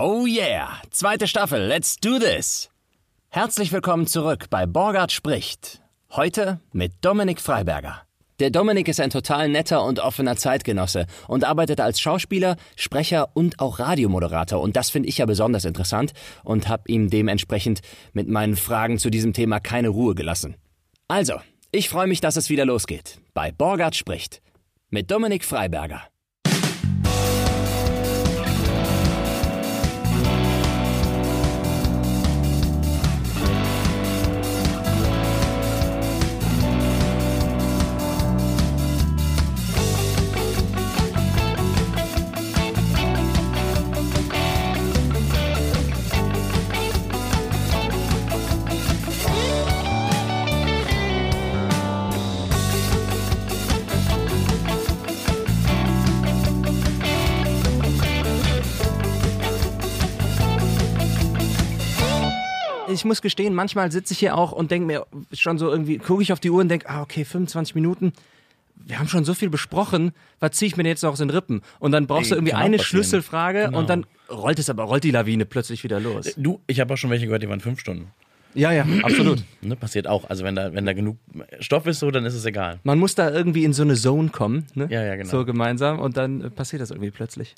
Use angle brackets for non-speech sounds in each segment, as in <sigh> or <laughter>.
Oh yeah, zweite Staffel, let's do this. Herzlich willkommen zurück bei Borgard spricht. Heute mit Dominik Freiberger. Der Dominik ist ein total netter und offener Zeitgenosse und arbeitet als Schauspieler, Sprecher und auch Radiomoderator. Und das finde ich ja besonders interessant und habe ihm dementsprechend mit meinen Fragen zu diesem Thema keine Ruhe gelassen. Also, ich freue mich, dass es wieder losgeht. Bei Borgard spricht. Mit Dominik Freiberger. Ich muss gestehen, manchmal sitze ich hier auch und denke mir schon so irgendwie, gucke ich auf die Uhr und denke, ah, okay, 25 Minuten. Wir haben schon so viel besprochen, was ziehe ich mir jetzt noch aus den Rippen? Und dann brauchst Ey, du irgendwie eine Schlüsselfrage genau. und dann rollt es aber, rollt die Lawine plötzlich wieder los. Äh, du, ich habe auch schon welche gehört, die waren fünf Stunden. Ja, ja, <clears throat> absolut. ne, passiert auch. Also wenn da, wenn da genug Stoff ist, so, dann ist es egal. Man muss da irgendwie in so eine Zone kommen, ne? Ja, ja, genau. So gemeinsam und dann äh, passiert das irgendwie plötzlich.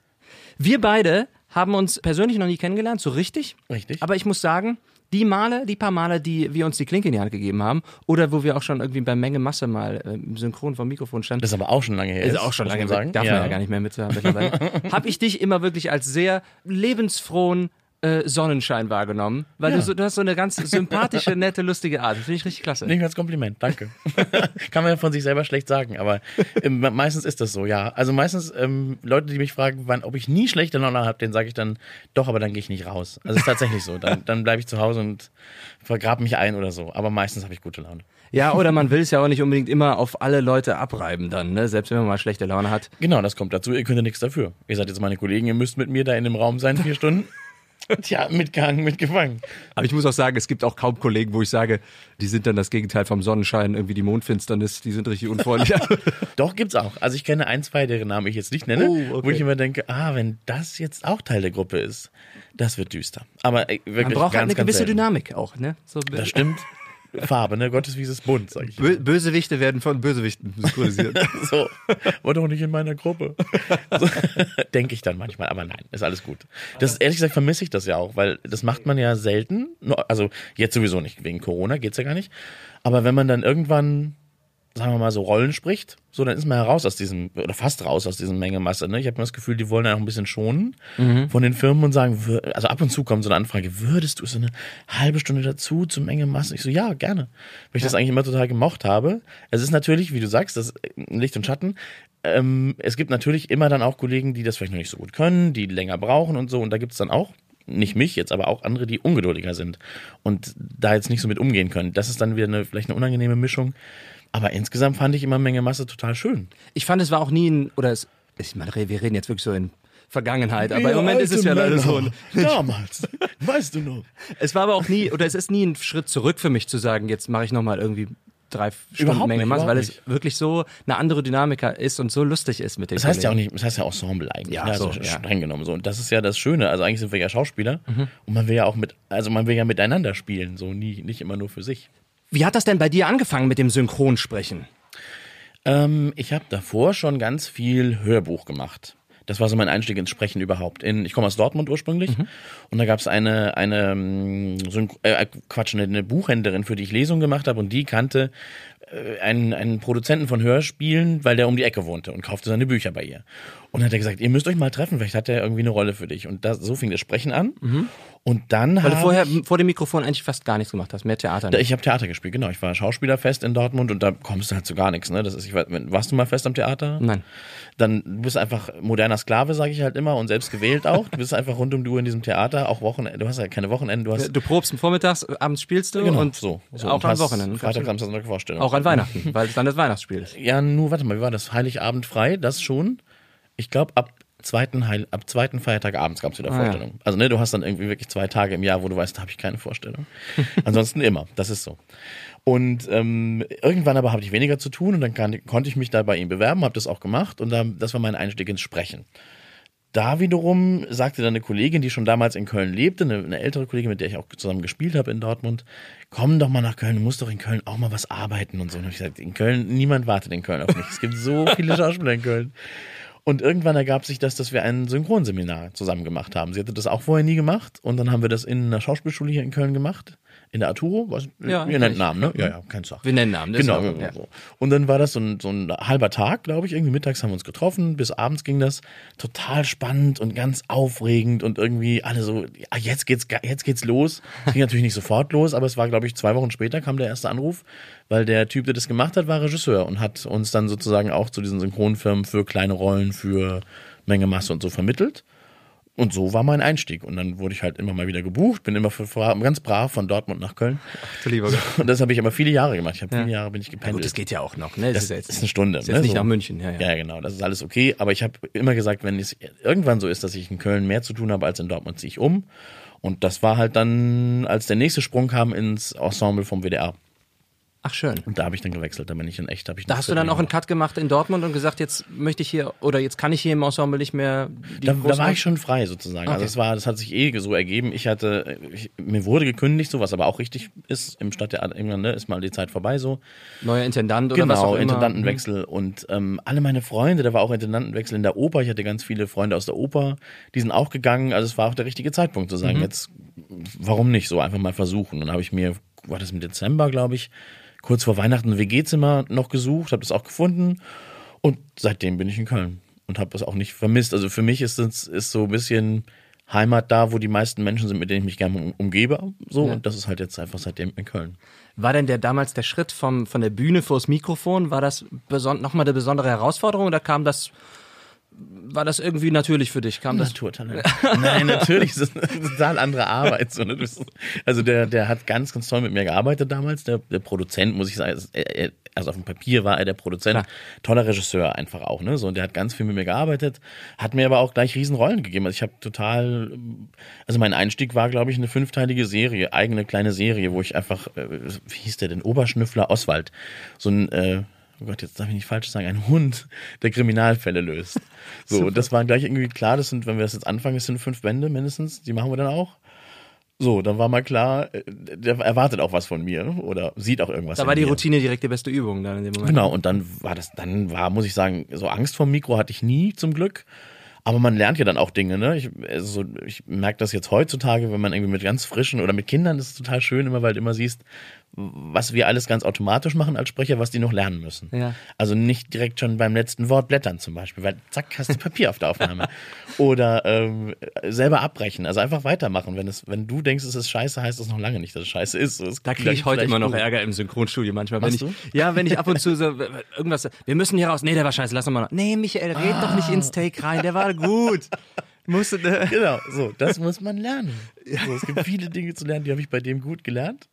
Wir beide haben uns persönlich noch nie kennengelernt, so richtig. Richtig. Aber ich muss sagen, die Male, die paar Male, die wir uns die Klinke in die Hand gegeben haben, oder wo wir auch schon irgendwie bei Menge Masse mal äh, synchron vom Mikrofon standen. Das ist aber auch schon lange her. Ist auch schon lange her. Darf ja. man ja gar nicht mehr mitzuhaben mittlerweile. <laughs> habe ich dich immer wirklich als sehr lebensfrohen, äh, Sonnenschein wahrgenommen, weil ja. du, so, du hast so eine ganz sympathische, nette, lustige Art. Finde ich richtig klasse. Nicht als Kompliment, danke. <laughs> Kann man ja von sich selber schlecht sagen, aber ähm, meistens ist das so, ja. Also meistens ähm, Leute, die mich fragen, wann, ob ich nie schlechte Laune habe, denen sage ich dann, doch, aber dann gehe ich nicht raus. Also es ist tatsächlich so. Dann, dann bleibe ich zu Hause und vergrab mich ein oder so. Aber meistens habe ich gute Laune. Ja, oder man will es ja auch nicht unbedingt immer auf alle Leute abreiben dann, ne? Selbst wenn man mal schlechte Laune hat. Genau, das kommt dazu. Ihr könnt ja nichts dafür. Ihr seid jetzt meine Kollegen, ihr müsst mit mir da in dem Raum sein, vier Stunden. Tja, mitgehangen, mitgefangen. Aber ich muss auch sagen, es gibt auch kaum Kollegen, wo ich sage, die sind dann das Gegenteil vom Sonnenschein, irgendwie die Mondfinsternis, die sind richtig unfreundlich. <laughs> <laughs> Doch, gibt's auch. Also ich kenne ein, zwei, deren Namen ich jetzt nicht nenne, oh, okay. wo ich immer denke, ah, wenn das jetzt auch Teil der Gruppe ist, das wird düster. Aber äh, wirklich Man braucht halt ganz, eine gewisse Dynamik auch, ne? So, das stimmt. <laughs> Farbe, ne? Gottes wie ist bunt, sag ich. Bö Bösewichte werden von Bösewichten synchronisiert. <laughs> so, war doch nicht in meiner Gruppe. So, <laughs> Denke ich dann manchmal, aber nein, ist alles gut. Das ehrlich gesagt vermisse ich das ja auch, weil das macht man ja selten. Also jetzt sowieso nicht, wegen Corona geht's ja gar nicht. Aber wenn man dann irgendwann sagen wir mal, so Rollen spricht, so dann ist man ja raus aus diesem, oder fast raus aus diesem Menge Masse. Ne? Ich habe das Gefühl, die wollen ja auch ein bisschen schonen mhm. von den Firmen und sagen, also ab und zu kommt so eine Anfrage, würdest du so eine halbe Stunde dazu zur Menge Masse? Ich so, ja, gerne. Weil ich ja. das eigentlich immer total gemocht habe. Es ist natürlich, wie du sagst, das Licht und Schatten. Ähm, es gibt natürlich immer dann auch Kollegen, die das vielleicht noch nicht so gut können, die länger brauchen und so. Und da gibt es dann auch nicht mich jetzt, aber auch andere, die ungeduldiger sind und da jetzt nicht so mit umgehen können. Das ist dann wieder eine, vielleicht eine unangenehme Mischung. Aber insgesamt fand ich immer Menge Masse total schön. Ich fand, es war auch nie ein, oder es, ich meine, wir reden jetzt wirklich so in Vergangenheit, aber im Moment ist es ja leider so. <laughs> Damals, weißt du noch. Es war aber auch nie, oder es ist nie ein Schritt zurück für mich zu sagen, jetzt mache ich nochmal irgendwie drei Stunden überhaupt Menge Masse, weil es wirklich so eine andere Dynamik ist und so lustig ist mit dem. Das heißt Kollegen. ja auch nicht, das heißt ja Ensemble eigentlich, ja, ne? also so, streng ja. genommen so. Und das ist ja das Schöne. Also eigentlich sind wir ja Schauspieler mhm. und man will ja auch mit, also man will ja miteinander spielen, so nie, nicht immer nur für sich. Wie hat das denn bei dir angefangen mit dem Synchronsprechen? Ähm, ich habe davor schon ganz viel Hörbuch gemacht. Das war so mein Einstieg ins Sprechen überhaupt. In, ich komme aus Dortmund ursprünglich mhm. und da gab es eine, eine ähm, äh, Quatsch, eine, Buchhändlerin, für die ich Lesungen gemacht habe und die kannte äh, einen, einen Produzenten von Hörspielen, weil der um die Ecke wohnte und kaufte seine Bücher bei ihr. Und hat er gesagt, ihr müsst euch mal treffen, vielleicht hat er irgendwie eine Rolle für dich. Und das, so fing das Sprechen an. Mhm. Und dann Weil du vorher vor dem Mikrofon eigentlich fast gar nichts gemacht hast, mehr Theater. Nicht. Ich habe Theater gespielt, genau. Ich war Schauspielerfest in Dortmund und da kommst du halt zu gar nichts. Ne? Das ist, ich weiß, warst du mal fest am Theater? Nein. Dann du bist einfach moderner Sklave, sage ich halt immer, und selbst gewählt auch. Du bist einfach rund um die Uhr in diesem Theater, auch Wochenende. Du hast ja keine Wochenende. Du, hast du probst vormittags, abends spielst du genau, und so, so auch am Wochenende. Freitag, Samstag, Sonntag Vorstellung. Auch an Weihnachten, weil es dann das Weihnachtsspiel ist. Ja, nur warte mal, wie war das? Heiligabend frei, das schon. Ich glaube, ab zweiten Heil ab zweiten Feiertag abends gab es wieder ah, Vorstellungen. Ja. Also ne, du hast dann irgendwie wirklich zwei Tage im Jahr, wo du weißt, da habe ich keine Vorstellung. <laughs> Ansonsten immer, das ist so. Und ähm, irgendwann aber hatte ich weniger zu tun und dann kann, konnte ich mich da bei ihm bewerben, habe das auch gemacht und dann, das war mein Einstieg ins Sprechen. da wiederum sagte dann eine Kollegin, die schon damals in Köln lebte, eine, eine ältere Kollegin, mit der ich auch zusammen gespielt habe in Dortmund, komm doch mal nach Köln, du musst doch in Köln auch mal was arbeiten und so. Und ich gesagt, in Köln, niemand wartet in Köln auf mich. Es gibt so <laughs> viele Schauspieler in Köln. Und irgendwann ergab sich das, dass wir ein Synchronseminar zusammen gemacht haben. Sie hatte das auch vorher nie gemacht und dann haben wir das in einer Schauspielschule hier in Köln gemacht in der Arturo, was, Ja, nennt ich- Namen, ne? Ja, ja, kennst du auch. Wir nennen Namen. das Genau, genau ja. Und dann war das so ein, so ein halber Tag, glaube ich. Irgendwie mittags haben wir uns getroffen, bis abends ging das. Total spannend und ganz aufregend und irgendwie alle so, ja, jetzt geht's, jetzt geht's los. Es ging natürlich nicht sofort los, aber es war, glaube ich, zwei Wochen später kam der erste Anruf, weil der Typ, der das gemacht hat, war Regisseur und hat uns dann sozusagen auch zu diesen Synchronfirmen für kleine Rollen, für Menge Masse und so vermittelt. Und so war mein Einstieg. Und dann wurde ich halt immer mal wieder gebucht, bin immer für, ganz brav von Dortmund nach Köln. Du lieber Gott. Und das habe ich aber viele Jahre gemacht. Ich habe Ja. viele Jahre bin ich Ja, gependelt. gut, das geht ja auch noch. Ne? Das ja ist eine Stunde. Ist jetzt ne, nicht so. nach München. Ja, ja. Ja, genau, das ist alles okay. Aber ich habe immer gesagt, wenn es irgendwann so ist, dass ich in Köln mehr zu tun habe als in Dortmund, ziehe ich um. Und das war halt dann, als der nächste Sprung kam ins Ensemble vom WDR. Ach schön. Und da habe ich dann gewechselt. Da bin ich in echt, habe ich Da hast du dann auch einen. Cut gemacht in Dortmund und gesagt, jetzt möchte ich hier oder jetzt kann ich hier im Ensemble nicht mehr Da, da war ich schon frei sozusagen. Also Okay. es war, das hat sich eh so ergeben. Ich hatte, ich, mir wurde gekündigt, so was aber auch richtig ist im Stadttheater. Irgendwann ne, ist mal die Zeit vorbei so. neuer Intendant oder was auch Genau, immer. Intendantenwechsel. Und ähm, alle meine Freunde, da war auch Intendantenwechsel in der Oper. Ich hatte ganz viele Freunde aus der Oper, die sind auch gegangen. Also es war auch der richtige Zeitpunkt zu sagen, Mhm. jetzt, warum nicht so einfach mal versuchen. Dann habe ich mir, war das im Dezember, glaube ich, kurz vor Weihnachten ein WG-Zimmer noch gesucht, habe das auch gefunden. Und seitdem bin ich in Köln und habe das auch nicht vermisst. Also für mich ist es ist so ein bisschen Heimat da, wo die meisten Menschen sind, mit denen ich mich gerne um, umgebe. So, Ja. und das ist halt jetzt einfach seitdem in Köln. War denn der damals der Schritt vom, von der Bühne vors Mikrofon, war das nochmal eine besondere Herausforderung oder kam das, war das irgendwie natürlich für dich? Kam das? Naturtalent. Nein, natürlich ist das eine total andere Arbeit. So, ne? Also der, der hat ganz, ganz toll mit mir gearbeitet damals. Der, der Produzent, muss ich sagen, ist- also auf dem Papier war er der Produzent. Klar. Toller Regisseur einfach auch. Ne? So, und der hat ganz viel mit mir gearbeitet, hat mir aber auch gleich Riesenrollen gegeben. Also ich habe total, also mein Einstieg war, glaube ich, eine fünfteilige Serie, eigene kleine Serie, wo ich einfach, äh, wie hieß der denn, Oberschnüffler Oswald, so ein, äh, oh Gott, jetzt darf ich nicht falsch sagen, ein Hund, der Kriminalfälle löst. <laughs> So, und das war gleich irgendwie klar, das sind, wenn wir das jetzt anfangen, das sind fünf Bände mindestens, die machen wir dann auch. So, dann war mal klar, äh, der erwartet auch was von mir oder sieht auch irgendwas. Da war die mir. Routine direkt die beste Übung dann in dem Moment. Genau, und dann war das, dann war, muss ich sagen, so Angst vor dem Mikro hatte ich nie zum Glück. Aber man lernt ja dann auch Dinge, ne? Ich, also, ich merke das jetzt heutzutage, wenn man irgendwie mit ganz frischen oder mit Kindern, das ist total schön immer, weil du immer siehst, was wir alles ganz automatisch machen als Sprecher, was die noch lernen müssen. Ja. Also nicht direkt schon beim letzten Wort blättern zum Beispiel, weil zack, hast du Papier auf der Aufnahme. <laughs> Oder ähm, selber abbrechen, also einfach weitermachen. Wenn, es, wenn du denkst, es ist scheiße, heißt das noch lange nicht, dass es scheiße ist. Es Da kriege ich heute immer noch gut. Ärger im Synchronstudio manchmal. Wenn ich, ja, wenn ich ab und zu so irgendwas, wir müssen hier raus. Nee, der war scheiße, lass uns mal noch. Nee, Michael, red doch nicht ins Take rein, der war gut. Musste, ne? <laughs> Genau, so, das muss man lernen. So, es gibt viele Dinge zu lernen, die habe ich bei dem gut gelernt.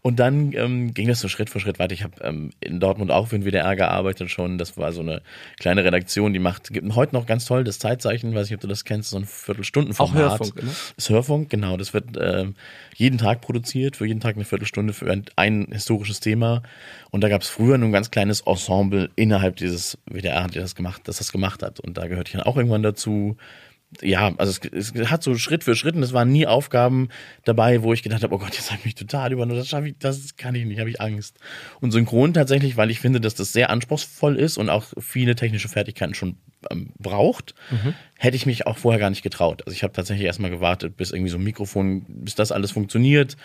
Und dann ähm, ging das so Schritt für Schritt weiter. Ich habe ähm, in Dortmund auch für den WDR gearbeitet schon. Das war so eine kleine Redaktion, die macht, gibt heute noch ganz toll das Zeitzeichen, weiß nicht, ob du das kennst, so ein Viertelstundenformat. Auch Hörfunk, ne? Das Hörfunk, genau. Das wird ähm, jeden Tag produziert, für jeden Tag eine Viertelstunde für ein, ein historisches Thema. Und da gab es früher nur ein ganz kleines Ensemble innerhalb dieses WDR, die das gemacht, das das gemacht hat. Und da gehörte ich dann auch irgendwann dazu ja, also es, es hat so Schritt für Schritt und es waren nie Aufgaben dabei, wo ich gedacht habe, oh Gott, jetzt habe ich mich total übernommen, das schaffe ich, das kann ich nicht, habe ich Angst. Und synchron tatsächlich, weil ich finde, dass das sehr anspruchsvoll ist und auch viele technische Fertigkeiten schon ähm, braucht, hätte ich mich auch vorher gar nicht getraut. Also ich habe tatsächlich erstmal gewartet, bis irgendwie so ein Mikrofon, bis das alles funktioniert,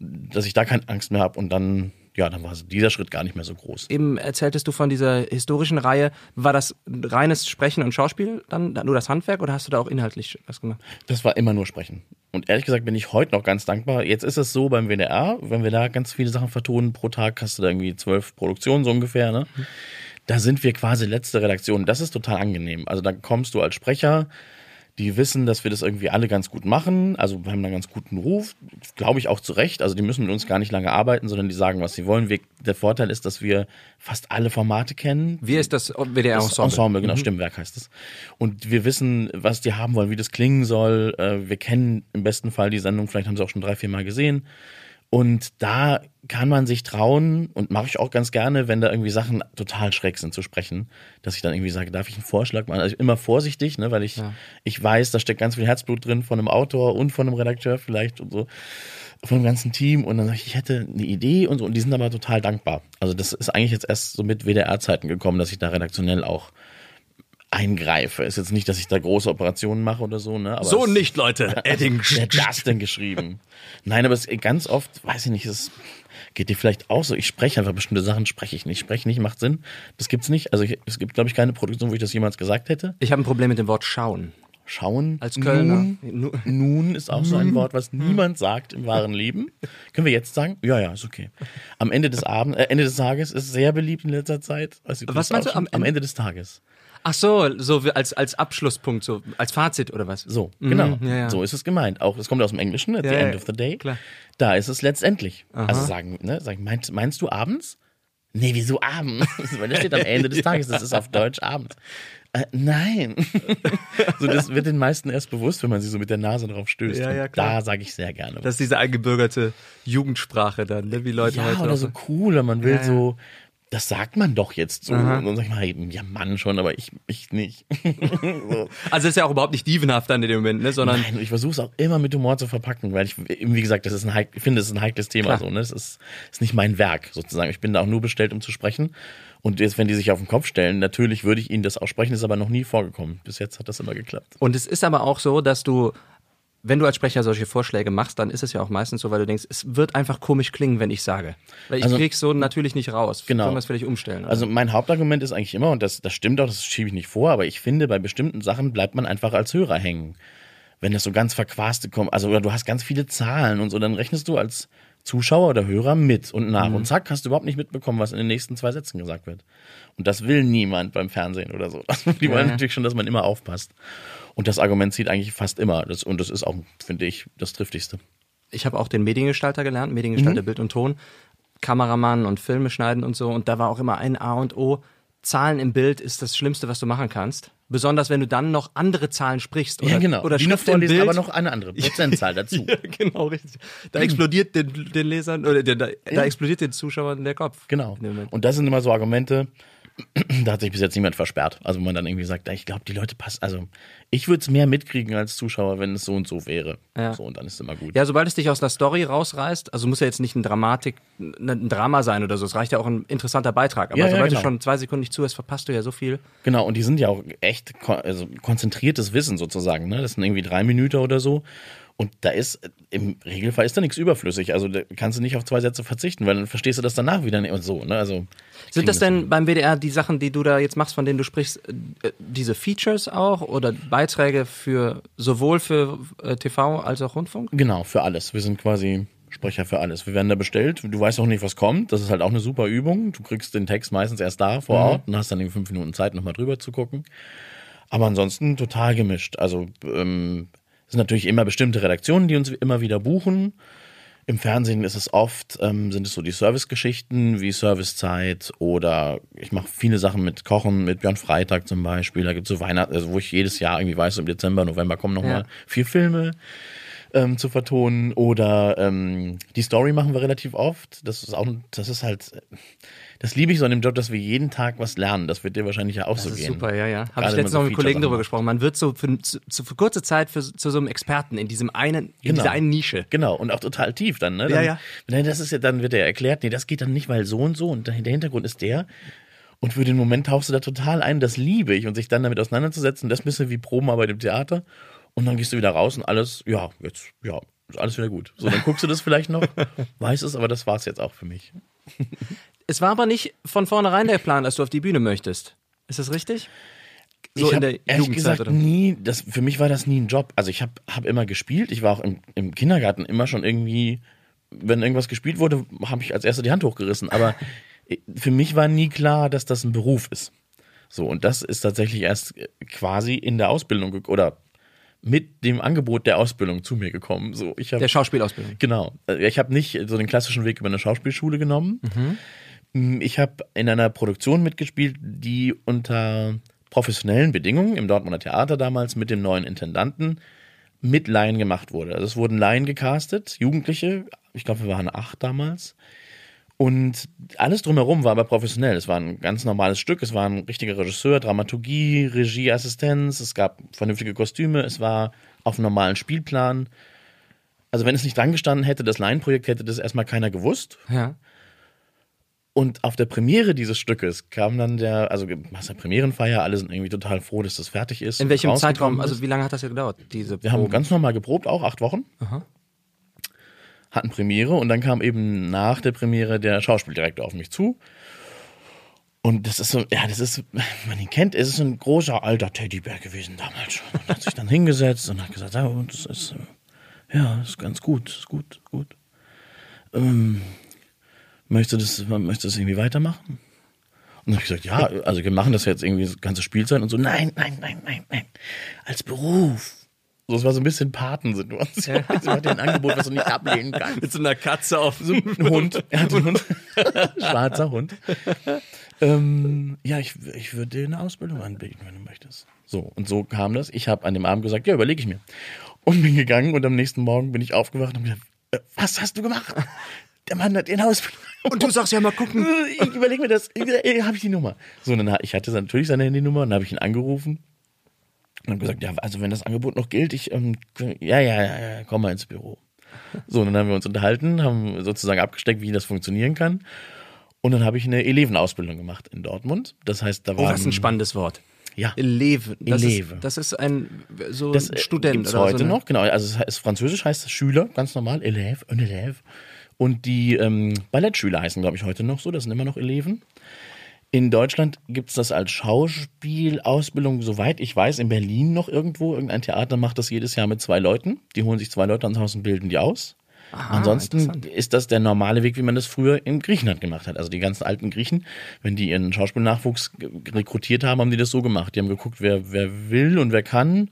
dass ich da keine Angst mehr habe und dann, ja, dann war dieser Schritt gar nicht mehr so groß. Eben erzähltest du von dieser historischen Reihe. War das reines Sprechen und Schauspiel dann nur das Handwerk oder hast du da auch inhaltlich was gemacht? Das war immer nur Sprechen. Und ehrlich gesagt bin ich heute noch ganz dankbar. Jetzt ist es so beim WDR, wenn wir da ganz viele Sachen vertonen pro Tag, hast du da irgendwie zwölf Produktionen so ungefähr, ne? Da sind wir quasi letzte Redaktion. Das ist total angenehm. Also da kommst du als Sprecher, die wissen, dass wir das irgendwie alle ganz gut machen. Also wir haben da einen ganz guten Ruf, glaube ich auch zu Recht. Also die müssen mit uns gar nicht lange arbeiten, sondern die sagen, was sie wollen. Wir, der Vorteil ist, dass wir fast alle Formate kennen. Wie ist das WDR Das Ensemble? Ensemble, genau, Stimmwerk heißt es. Und wir wissen, was die haben wollen, wie das klingen soll. Äh, Wir kennen im besten Fall die Sendung, vielleicht haben sie auch schon drei, vier Mal gesehen. Und da kann man sich trauen und mache ich auch ganz gerne, wenn da irgendwie Sachen total schräg sind zu sprechen, dass ich dann irgendwie sage, darf ich einen Vorschlag machen? Also immer vorsichtig, ne, weil ich, Ja. ich weiß, da steckt ganz viel Herzblut drin von einem Autor und von einem Redakteur vielleicht und so, von dem ganzen Team. Und dann sage ich, ich hätte eine Idee und so. Und die sind aber total dankbar. Also das ist eigentlich jetzt erst so mit WDR-Zeiten gekommen, dass ich da redaktionell auch eingreife. Ist jetzt nicht, dass ich da große Operationen mache oder so, ne? Aber So es- nicht, Leute. <laughs> Edding. Wer hat das denn geschrieben? Nein, aber es ganz oft, weiß ich nicht, es geht dir vielleicht auch so. Ich spreche einfach bestimmte Sachen, spreche ich nicht. Spreche nicht macht Sinn. Das gibt's nicht. Also ich, es gibt, glaube ich, keine Produktion, wo ich das jemals gesagt hätte. Ich habe ein Problem mit dem Wort schauen. Schauen. Als Kölner. Nun, Nu- nun ist auch so ein Wort, was niemand sagt im wahren Leben. Können wir jetzt sagen? Ja, ja, ist okay. Am Ende des Abends, äh, Ende des Tages ist sehr beliebt in letzter Zeit. Also, Was meinst du, am am? Ende des Tages? Ach so, so als, als Abschlusspunkt, so als Fazit oder was? So, genau. Mhm, ja, ja. So ist es gemeint. Auch, es kommt aus dem Englischen, at the end of the day. klar. Da ist es letztendlich. Also sagen, ne, sagen, meinst, meinst du abends? Nee, wieso abends? Weil <laughs> das steht am Ende des <laughs> Tages, das ist auf Deutsch abends. Äh, nein. <laughs> so, das wird den meisten erst bewusst, wenn man sie so mit der Nase drauf stößt. Ja, ja, klar. Da sage ich sehr gerne. Das ist diese eingebürgerte Jugendsprache dann, ne? wie Leute ja, heute oder auch so cool, man will so, das sagt man doch jetzt so. Und dann sag ich mal, ja Mann schon, aber ich, ich nicht. <laughs> so. Also das ist ja auch überhaupt nicht dievenhaft dann in dem Moment, ne? sondern Nein, ich versuche es auch immer mit Humor zu verpacken, weil ich, wie gesagt, das ist ein ich finde, es ist ein heikles Thema. Klar. So, ne? Es ist, ist nicht mein Werk sozusagen. Ich bin da auch nur bestellt, um zu sprechen. Und jetzt, wenn die sich auf den Kopf stellen, natürlich würde ich ihnen das aussprechen, ist aber noch nie vorgekommen. Bis jetzt hat das immer geklappt. Und es ist aber auch so, dass du, wenn du als Sprecher solche Vorschläge machst, dann ist es ja auch meistens so, weil du denkst, es wird einfach komisch klingen, wenn ich sage. Weil ich Also- krieg's so natürlich nicht raus. Genau. Können wir es vielleicht umstellen? oder? Also mein Hauptargument ist eigentlich immer, und das, das stimmt auch, das schiebe ich nicht vor, aber ich finde, bei bestimmten Sachen bleibt man einfach als Hörer hängen. Wenn das so ganz verquaste kommt, also oder du hast ganz viele Zahlen und so, dann rechnest du als Zuschauer oder Hörer mit und nach. Und zack, hast du überhaupt nicht mitbekommen, was in den nächsten zwei Sätzen gesagt wird. Und das will niemand beim Fernsehen oder so. <laughs> Die wollen Ja. natürlich schon, dass man immer aufpasst. Und das Argument zieht eigentlich fast immer. Das, und das ist auch, finde ich, das Triftigste. ich habe auch den Mediengestalter gelernt, Mhm. Mediengestalter Bild und Ton, Kameramann und Filme schneiden und so. Und da war auch immer ein A und O. Zahlen im Bild ist das Schlimmste, was du machen kannst. Besonders wenn du dann noch andere Zahlen sprichst oder, ja, genau. oder Die Schrift im Bild. aber noch eine andere <laughs> Prozentzahl dazu. <laughs> ja, genau, richtig. Da explodiert den, den Lesern oder den, da, da explodiert den Zuschauern der Kopf. Genau. Und das sind immer so Argumente, <clears throat> da hat sich bis jetzt niemand versperrt. Also wenn man dann irgendwie sagt, ja, ich glaube, die Leute passen, also ich würde es mehr mitkriegen als Zuschauer, wenn es so und so wäre. Ja. So, und dann ist es immer gut. Ja, sobald es dich aus einer Story rausreißt, also muss ja jetzt nicht ein Dramatik, ein Drama sein oder so, es reicht ja auch ein interessanter Beitrag. Aber Ja, ja, sobald genau. du schon zwei Sekunden nicht zuhörst, verpasst du ja so viel. Genau, und die sind ja auch echt ko also konzentriertes Wissen sozusagen. Ne? Das sind irgendwie drei Minuten oder so. Und da ist, im Regelfall ist da nichts überflüssig. Also da kannst du nicht auf zwei Sätze verzichten, weil dann verstehst du das danach wieder nicht und so. Ne? Also, Sind das denn beim WDR die Sachen, die du da jetzt machst, von denen du sprichst, äh, diese Features auch oder Beiträge für sowohl für äh, TV als auch Rundfunk? Genau, für alles. Wir sind quasi Sprecher für alles. Wir werden da bestellt. Du weißt auch nicht, was kommt. Das ist halt auch eine super Übung. Du kriegst den Text meistens erst da vor Ort und hast dann irgendwie fünf Minuten Zeit, nochmal drüber zu gucken. Aber ansonsten total gemischt. Also ähm, es sind natürlich immer bestimmte Redaktionen, die uns immer wieder buchen. Im Fernsehen ist es oft, ähm, sind es so die Servicegeschichten wie Servicezeit oder ich mache viele Sachen mit Kochen, mit Björn Freitag zum Beispiel. Da gibt es so Weihnachten, also wo ich jedes Jahr irgendwie weiß, im Dezember, November kommen nochmal Ja. vier Filme ähm, zu vertonen. Oder ähm, die Story machen wir relativ oft. Das ist auch, das ist halt, das liebe ich so an dem Job, dass wir jeden Tag was lernen. Das wird dir wahrscheinlich ja auch Das so ist gehen. super, ja, ja. Habe ich letztens noch so mit Kollegen macht. gesprochen. Man wird so für, zu, für kurze Zeit für, zu so einem Experten in diesem einen, in Genau. dieser einen Nische. Genau, und auch total tief dann, ne? Dann, Ja, ja. Wenn das ist ja, dann wird er erklärt, nee, das geht dann nicht, weil so und so und der Hintergrund ist der. Und für den Moment tauchst du da total ein, das liebe ich und sich dann damit auseinanderzusetzen, das ist ein bisschen wie Probenarbeit im Theater. Und dann gehst du wieder raus und alles, ja, jetzt, ja, ist alles wieder gut. So, dann guckst du das vielleicht noch, <laughs> weißt es, aber das war's jetzt auch für mich. Es war aber nicht von vornherein der Plan, dass du auf die Bühne möchtest. Ist das richtig? So ich in der ehrlich Jugendzeit gesagt oder? nie, das, für mich war das nie ein Job. Also ich habe hab immer gespielt, ich war auch im, im Kindergarten immer schon irgendwie, wenn irgendwas gespielt wurde, habe ich als erster die Hand hochgerissen. Aber <laughs> für mich war nie klar, dass das ein Beruf ist. So, und das ist tatsächlich erst quasi in der Ausbildung oder mit dem Angebot der Ausbildung zu mir gekommen. So, ich hab, Der Schauspielausbildung. Genau. Äh, Ich habe nicht so den klassischen Weg über eine Schauspielschule genommen. Mm, Ich habe in einer Produktion mitgespielt, die unter professionellen Bedingungen im Dortmunder Theater damals mit dem neuen Intendanten mit Laien gemacht wurde. Also es wurden Laien gecastet, Jugendliche, ich glaube, wir waren acht damals. Und alles drumherum war aber professionell. Es war ein ganz normales Stück, es war ein richtiger Regisseur, Dramaturgie, Regieassistenz, es gab vernünftige Kostüme, es war auf einem normalen Spielplan. Also wenn es nicht dran gestanden hätte, das Laienprojekt, hätte das erstmal keiner gewusst. Ja. Und auf der Premiere dieses Stückes kam dann der, also was der Premierenfeier, alle sind irgendwie total froh, dass das fertig ist. In welchem Zeitraum? ist. Also wie lange hat das ja gedauert? Diese Wir haben ganz normal geprobt, auch acht Wochen. Hatten Premiere und dann kam eben nach der Premiere der Schauspieldirektor auf mich zu. Und das ist so, ja, das ist, <laughs> man ihn kennt, es ist ein großer alter Teddybär gewesen damals schon. Und hat sich dann <laughs> hingesetzt und hat gesagt, ja, das ist, äh, ja, ist ganz gut, ist gut, gut. Ähm, möchtest du das, möchtest du das irgendwie weitermachen? Und dann habe ich gesagt, ja, also wir machen das jetzt irgendwie das ganze Spielzeit und so, nein, nein, nein, nein, nein, als Beruf. So, es war so ein bisschen Patensituation. <laughs> Sie hat ein Angebot, was du nicht ablehnen kannst. Mit so einer Katze auf So ein <laughs> Hund. Er hat einen Hund. <laughs> Schwarzer Hund. Ähm, ja, ich, ich würde dir eine Ausbildung anbieten, wenn du möchtest. So, und so kam das. Ich habe an dem Abend gesagt, ja, überlege ich mir. Und bin gegangen und am nächsten Morgen bin ich aufgewacht und habe gesagt, äh, was hast du gemacht? Der Mann hat den Ausbildung. Und du sagst ja mal gucken. Ich überlege mir das. Äh, habe ich die Nummer? So, und dann ich hatte natürlich seine Handynummer und dann habe ich ihn angerufen und habe gesagt, ja, also wenn das Angebot noch gilt, ich, ähm, ja, ja, ja, ja, komm mal ins Büro. <laughs> So, und dann haben wir uns unterhalten, haben sozusagen abgesteckt, wie das funktionieren kann. Und dann habe ich eine Elevenausbildung gemacht in Dortmund. Das heißt, da Oh, war das ist ein spannendes Wort. ja, Eleven. Das, Eleve. Ist, das ist ein so das ein äh, Student gibt's oder heute so. ne? noch, genau. Also es heißt, Französisch heißt es Schüler, ganz normal, Élève, un Élève. Und die ähm, Ballettschüler heißen, glaube ich, heute noch so. Das sind immer noch Eleven. In Deutschland gibt es das als Schauspielausbildung, soweit ich weiß, in Berlin noch irgendwo. Irgendein Theater macht das jedes Jahr mit zwei Leuten. Die holen sich zwei Leute ans Haus und bilden die aus. Ansonsten interessant. ist das der normale Weg, wie man das früher in Griechenland gemacht hat. Also die ganzen alten Griechen, wenn die ihren Schauspielnachwuchs rekrutiert haben, haben die das so gemacht. Die haben geguckt, wer, wer will und wer kann,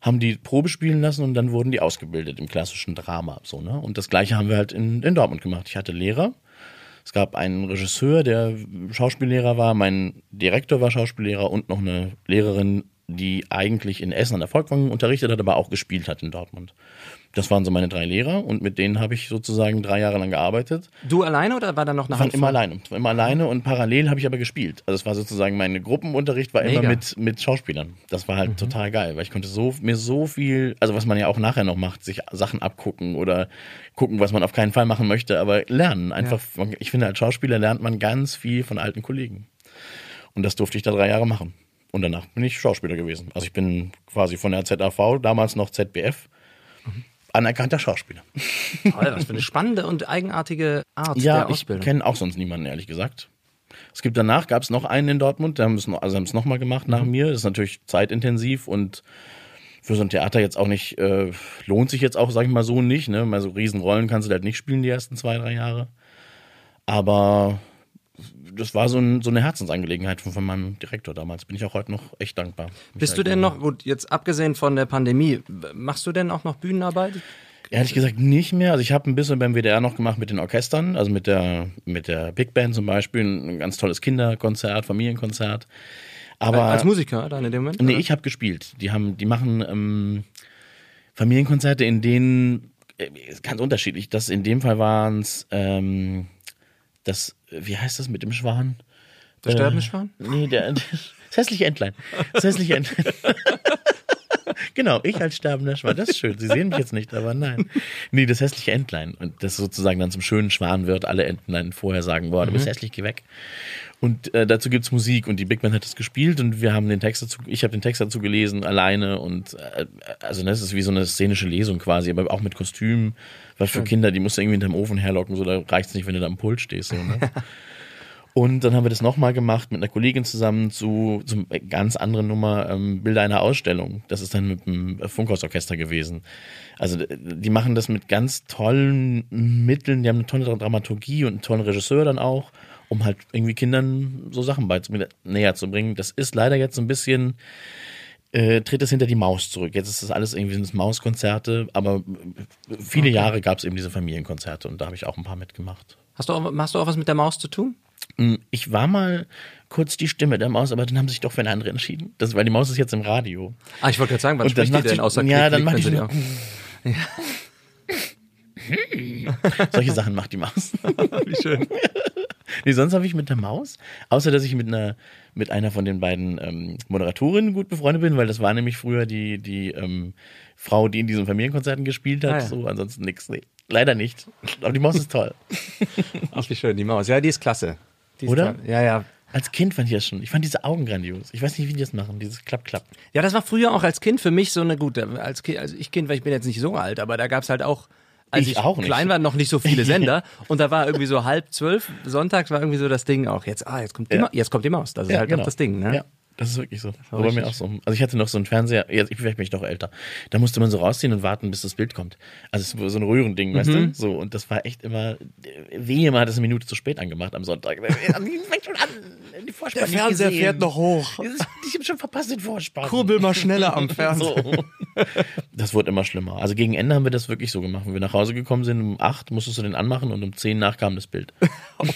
haben die Probe spielen lassen und dann wurden die ausgebildet im klassischen Drama. So, ne? Und das gleiche haben wir halt in, in Dortmund gemacht. Ich hatte Lehrer. Es gab einen Regisseur, der Schauspiellehrer war, mein Direktor war Schauspiellehrer und noch eine Lehrerin, die eigentlich in Essen an der Volkwang unterrichtet hat, aber auch gespielt hat in Dortmund. Das waren so meine drei Lehrer und mit denen habe ich sozusagen drei Jahre lang gearbeitet. Du alleine oder war da noch eine Ich war Handvoll? immer alleine. Immer alleine und parallel habe ich aber gespielt. Also es war sozusagen mein Gruppenunterricht war immer Mega. mit, mit Schauspielern. Das war halt total geil, weil ich konnte so, mir so viel, also was man ja auch nachher noch macht, sich Sachen abgucken oder gucken, was man auf keinen Fall machen möchte, aber lernen. Einfach, ich finde, als Schauspieler lernt man ganz viel von alten Kollegen. Und das durfte ich da drei Jahre machen. Und danach bin ich Schauspieler gewesen. Also ich bin quasi von der ZAV, damals noch ZBF, anerkannter Schauspieler. Toll, was für eine spannende und eigenartige Art Ja, der ich Ausbildung. kenne auch sonst niemanden, ehrlich gesagt. Es gibt danach, gab es noch einen in Dortmund, der haben es noch, also haben es nochmal gemacht nach Mhm. mir. Das ist natürlich zeitintensiv und für so ein Theater jetzt auch nicht, äh, lohnt sich jetzt auch, sag ich mal so, nicht. Ne? Mal so Riesenrollen kannst du halt nicht spielen die ersten zwei, drei Jahre. Aber das war so, ein, so eine Herzensangelegenheit von, von meinem Direktor damals. Bin ich auch heute noch echt dankbar. Bist du denn noch, gut, jetzt abgesehen von der Pandemie, machst du denn auch noch Bühnenarbeit? Ehrlich gesagt nicht mehr. Also ich habe ein bisschen beim WDR noch gemacht mit den Orchestern, also mit der, mit der Big Band zum Beispiel, ein ganz tolles Kinderkonzert, Familienkonzert. Aber Als Musiker dann in dem Moment? nee, oder? ich habe gespielt. Die haben, die machen ähm, Familienkonzerte, in denen äh, ganz unterschiedlich. Das in dem Fall waren es ähm, das, wie heißt das mit dem Schwan? Der sterbende Schwan? Nee, der, <laughs> das hässliche Entlein. Das hässliche Entlein. <laughs> genau, ich als sterbender Schwan. Das ist schön. Sie sehen mich jetzt nicht, aber nein. Nee, das hässliche Entlein. Und das sozusagen dann zum schönen Schwan wird. Alle Entlein vorher sagen, boah, du bist hässlich, geh weg. Und äh, dazu gibt's Musik und die Big Band hat das gespielt und wir haben den Text dazu, ich habe den Text dazu gelesen, alleine und äh, also das ist wie so eine szenische Lesung quasi, aber auch mit Kostüm, weil für Kinder, die musst du irgendwie hinterm Ofen herlocken, so da reicht's nicht, wenn du da am Pult stehst. So, ne? <laughs> Und dann haben wir das nochmal gemacht mit einer Kollegin zusammen zu, zu einer ganz anderen Nummer, ähm, Bilder einer Ausstellung. Das ist dann mit dem Funkhausorchester gewesen. Also die machen das mit ganz tollen Mitteln, die haben eine tolle Dramaturgie und einen tollen Regisseur dann auch, um halt irgendwie Kindern so Sachen näher zu bringen. Das ist leider jetzt so ein bisschen, äh, tritt es hinter die Maus zurück. Jetzt ist das alles irgendwie sind Mauskonzerte, aber viele Jahre gab es eben diese Familienkonzerte und da habe ich auch ein paar mitgemacht. Hast du, auch, hast du auch was mit der Maus zu tun? Mm, Ich war mal kurz die Stimme der Maus, aber dann haben sie sich doch für eine andere entschieden. Das, weil die Maus ist jetzt im Radio. Ah, ich wollte gerade sagen, was Und spricht die denn außer ja, Klick, dann macht die <laughs> Solche Sachen macht die Maus. <laughs> Wie schön. Nee, sonst habe ich mit der Maus, außer dass ich mit einer, mit einer von den beiden ähm, Moderatorinnen gut befreundet bin, weil das war nämlich früher die, die ähm, Frau, die in diesen Familienkonzerten gespielt hat. Ah, ja. So, ansonsten nix. Nee, leider nicht. Aber die Maus ist toll. <laughs> Ach, wie schön, die Maus. Ja, die ist klasse. Die ist Oder? Ja, ja. Als Kind fand ich das schon. Ich fand diese Augen grandios. Ich weiß nicht, wie die das machen, dieses Klapp-Klapp. Ja, das war früher auch als Kind für mich so eine gute, als kind, also ich Kind, weil ich bin jetzt nicht so alt, aber da gab's halt auch, als Ich ich, auch nicht. klein war, noch nicht so viele <laughs> Sender und da war irgendwie so halb zwölf, sonntags war irgendwie so das Ding auch, jetzt, ah, jetzt kommt die, Ja. Ma jetzt kommt die Maus, das ist halt auch das Ding, ne? Ja, das ist wirklich so. war War bei mir auch so. Also ich hatte noch so einen Fernseher, jetzt, ich vielleicht bin ich doch älter. Da musste man so rausziehen und warten, bis das Bild kommt. Also es war so ein Röhrending, weißt Mhm. du? So, und das war echt immer, wehe, man hat es eine Minute zu spät angemacht am Sonntag. <laughs> Der Fernseher fährt noch hoch. Ich habe schon verpasst den Vorspann. Kurbel mal schneller am <laughs> Fernseher. So. Das wurde immer schlimmer. Also gegen Ende haben wir das wirklich so gemacht. Wenn wir nach Hause gekommen sind, um acht musstest du den anmachen und um zehn nach kam das Bild. <laughs>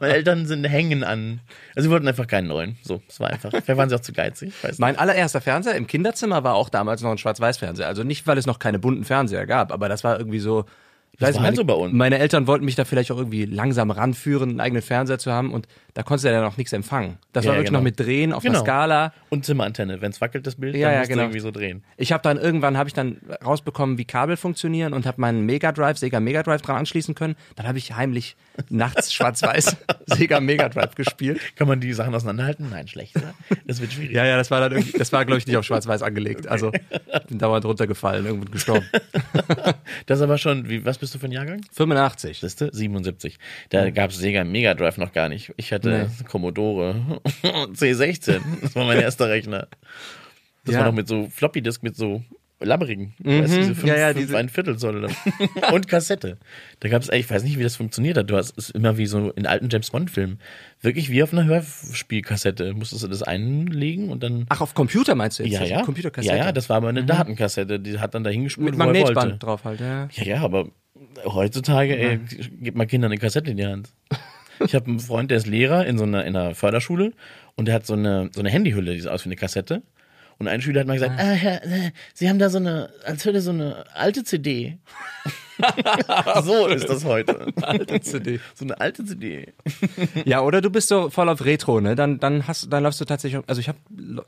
Meine Eltern sind hängen an. Also sie wollten einfach keinen neuen. So, es war einfach. Vielleicht waren sie auch zu geizig. Weiß nicht. Mein allererster Fernseher im Kinderzimmer war auch damals noch ein Schwarz-Weiß-Fernseher. Also nicht, weil es noch keine bunten Fernseher gab, aber das war irgendwie so. Ich Das weiß war nicht, halt meine, so bei uns. meine Eltern wollten mich da vielleicht auch irgendwie langsam ranführen, einen eigenen Fernseher zu haben und da konntest du ja noch nichts empfangen. Das Ja, war wirklich genau. noch mit Drehen auf Genau. einer Skala. Und Zimmerantenne. Wenn es wackelt, das Bild, Ja, dann ja, musst genau. du irgendwie so drehen. Ich habe dann irgendwann habe ich dann rausbekommen, wie Kabel funktionieren und habe meinen Mega Drive, Sega Mega Drive dran anschließen können. Dann habe ich heimlich nachts schwarz-weiß <laughs> Sega Mega Drive gespielt. Kann man die Sachen auseinanderhalten? Nein, schlecht, oder? Das wird schwierig. Ja, ja, das war dann irgendwie, das war glaube ich nicht auf schwarz-weiß angelegt. Also bin dauernd runtergefallen, irgendwann gestorben. <laughs> Das ist aber schon, wie, was bist du für ein Jahrgang? 85. Siehste? 77. Da gab es Sega Mega Drive noch gar nicht. Ich hatte Commodore <laughs> C16. Das war mein <laughs> erster Rechner. Das Ja. war noch mit so Floppy Disk mit so labberigen. Weißt du, diese fünf, Ja, ja, fünf diese- ein Viertel Zoll. <laughs> Und Kassette. Da gab es, ich weiß nicht, wie das funktioniert hat. Du hast es immer wie so in alten James Bond Filmen. Wirklich wie auf einer Hörspielkassette. Musstest du das einlegen und dann. Ach, auf Computer meinst du jetzt? ja, ja. Computerkassette. Ja, ja, das war aber eine Datenkassette. Die hat dann dahin gespult, mit. Magnetband drauf halt, ja. Ja, ja, aber heutzutage ey, gibt man Kindern eine Kassette in die Hand. Ich habe einen Freund, der ist Lehrer in so einer, in einer Förderschule und der hat so eine, so eine Handyhülle, die sieht aus wie eine Kassette. Und ein Schüler hat mal gesagt, ah, Herr, äh, Sie haben da so eine, als würde so eine alte CD. <laughs> so ist das heute. Alte CD. So eine alte CD. <laughs> Ja, oder du bist so voll auf Retro, ne? Dann, dann hast, dann läufst du tatsächlich, also ich habe,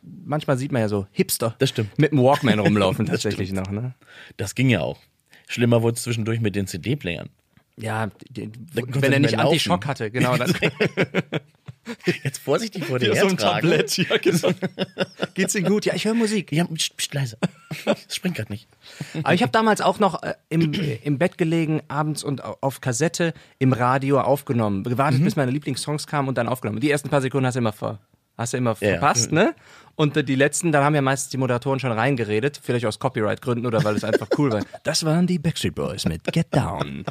manchmal sieht man ja so Hipster. Das stimmt. Mit dem Walkman rumlaufen <laughs> tatsächlich noch, ne? Das ging ja auch. Schlimmer wurde es zwischendurch mit den CD-Playern. Ja, die, konnte wenn er nicht. Anti-Schock hatte, genau. Dann, <laughs> Jetzt vorsichtig vor <laughs> dir Ja, so ein. Tablett, ja, genau. <laughs> Geht's Ihnen gut? Ja, ich höre Musik. Ja, pst, pst, leise. Das springt gerade nicht. Aber ich habe damals auch noch äh, im, im Bett gelegen, abends und au- auf Kassette im Radio aufgenommen. Gewartet, bis meine Lieblingssongs kamen und dann aufgenommen. Die ersten paar Sekunden hast du immer ver, hast du immer Ja, ja. verpasst, ne? Und äh, die letzten, dann haben ja meistens die Moderatoren schon reingeredet, vielleicht aus Copyright-Gründen oder weil es einfach cool war. Das waren die Backstreet Boys mit Get Down.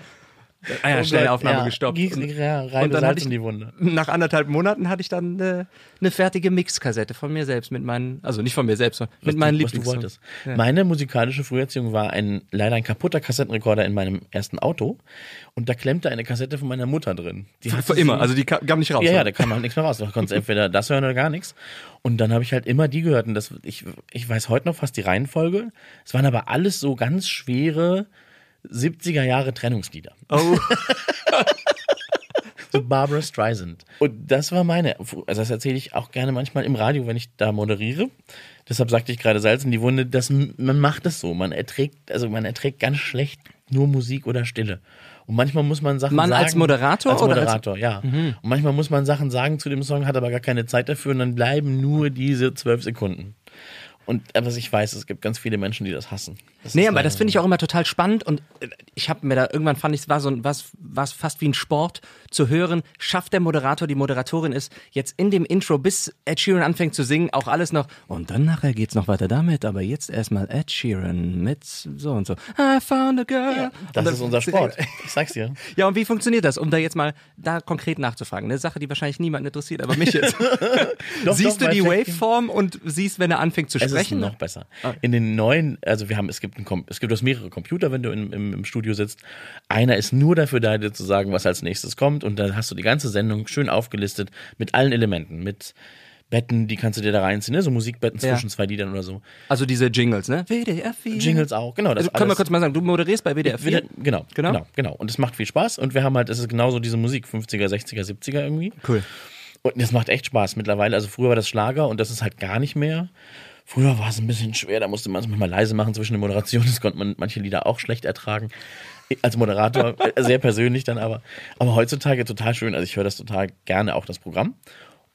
Ah ja, schnell Aufnahme ja, gestoppt. Gieß, Und- ja, rein und dann Salz hatte ich- in die Wunde. Nach anderthalb Monaten hatte ich dann äh, eine fertige Mixkassette von mir selbst mit meinen, also nicht von mir selbst, sondern mit meinen du, was du Lieblingssongs. wolltest. Meine musikalische Früherziehung war ein leider ein kaputter Kassettenrekorder in meinem ersten Auto und da klemmte eine Kassette von meiner Mutter drin. Die hatte Für immer, sie- also die kam, kam nicht raus. ja, ja, da kam halt nichts mehr raus. <laughs> Du konntest entweder das hören oder gar nichts. Und dann habe ich halt immer die gehört. Und das, ich, ich weiß heute noch fast die Reihenfolge. Es waren aber alles so ganz schwere 70er Jahre Trennungslieder. Oh. <laughs> so Barbara Streisand. Und das war meine, also das erzähle ich auch gerne manchmal im Radio, wenn ich da moderiere. Deshalb sagte ich gerade Salz in die Wunde, dass man macht es so. Man erträgt, also man erträgt ganz schlecht nur Musik oder Stille. Und manchmal muss man Sachen Man sagen. als Moderator Als oder als- Moderator, ja. Und manchmal muss man Sachen sagen zu dem Song, hat aber gar keine Zeit dafür und dann bleiben nur diese zwölf Sekunden. Und aber ich weiß, es gibt ganz viele Menschen, die das hassen. Das Nee, aber das finde ich auch immer total spannend und äh, ich habe mir da irgendwann fand ich es war so ein was was fast wie ein Sport zu hören, schafft der Moderator, die Moderatorin ist jetzt in dem Intro bis Ed Sheeran anfängt zu singen, auch alles noch und dann nachher geht's noch weiter damit, aber jetzt erstmal Ed Sheeran mit so und so. I found a girl. Das Und dann- ist unser Sport. <laughs> Ich sag's dir. Ja, und wie funktioniert das, um da jetzt mal da konkret nachzufragen? Eine Sache, die wahrscheinlich niemanden interessiert, aber mich jetzt. <laughs> Doch, siehst doch, du die Waveform und siehst, wenn er anfängt zu Es sprechen? noch besser. In den neuen, also wir haben, es gibt ein, es gibt das mehrere Computer, wenn du im, im, im Studio sitzt. Einer ist nur dafür da, dir zu sagen, was als nächstes kommt. Und dann hast du die ganze Sendung schön aufgelistet mit allen Elementen, mit Betten, die kannst du dir da reinziehen, ne? so Musikbetten Ja. zwischen zwei Liedern oder so. Also diese Jingles, ne? WDR 4. Jingles auch, genau. Das Also können wir kurz mal sagen, du moderierst bei WDR 4? wieder, genau, Genau. genau, genau, genau. Und es macht viel Spaß und wir haben halt, es ist genauso diese Musik, 50er, 60er, 70er irgendwie. Cool. Und das macht echt Spaß mittlerweile. Also früher war das Schlager und das ist halt gar nicht mehr. Früher war es ein bisschen schwer, da musste man es manchmal leise machen zwischen den Moderationen. Das konnte man manche Lieder auch schlecht ertragen. Als Moderator, äh, sehr persönlich dann aber. Aber heutzutage total schön. Also ich höre das total gerne auch das Programm.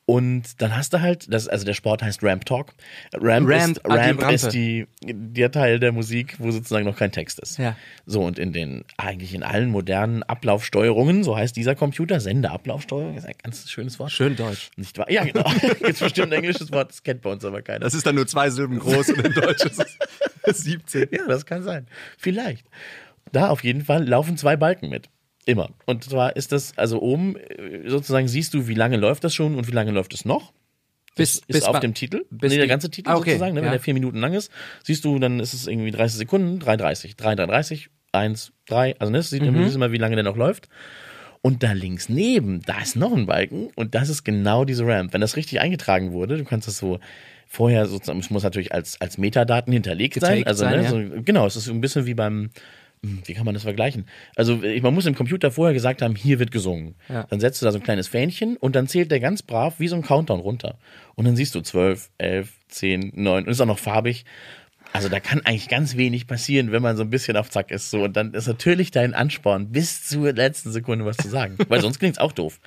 Und dann hast du halt, das, also der Sport heißt Ramp Talk. Ramp, Ramp, ist, ah, die Ramp ist die, der Teil der Musik, wo sozusagen noch kein Text ist. Ja. So, und in den, eigentlich in allen modernen Ablaufsteuerungen, so heißt dieser Computer, Sendeablaufsteuerung, ist ein ganz schönes Wort. Schön deutsch. Nicht wahr? Ja, genau. <laughs> Jetzt bestimmt ein englisches Wort, das kennt bei uns aber keiner. Das ist dann nur zwei Silben groß und in Deutsch ist <laughs> es 17. ja, das kann sein. Vielleicht. Da auf jeden Fall laufen zwei Balken mit. Immer. Und zwar ist das, also oben äh, sozusagen siehst du, wie lange läuft das schon und wie lange läuft es noch. Bis, ist bis auf dem Titel. bis nee, der ganze Titel Ah, okay, sozusagen, ne, wenn ja. der vier Minuten lang ist, siehst du, dann ist es irgendwie 30 Sekunden, 3,30, 3,33, 1, 3, also ne, das sieht Mhm. immer, wie lange der noch läuft. Und da links neben, da ist noch ein Balken und das ist genau diese Ramp. Wenn das richtig eingetragen wurde, du kannst das so vorher sozusagen, es muss natürlich als, als Metadaten hinterlegt sein. Getaked Also, sein, ne, ja. so, genau, es ist ein bisschen wie beim, wie kann man das vergleichen? Also ich- man muss im Computer vorher gesagt haben, hier wird gesungen. Ja. Dann setzt du da so ein kleines Fähnchen und dann zählt der ganz brav wie so ein Countdown runter. Und dann siehst du 12, 11, 10, 9 und ist auch noch farbig. Also da kann eigentlich ganz wenig passieren, wenn man so ein bisschen auf Zack ist. So und dann ist natürlich dein Ansporn bis zur letzten Sekunde was zu sagen, <laughs> weil sonst klingt's auch doof.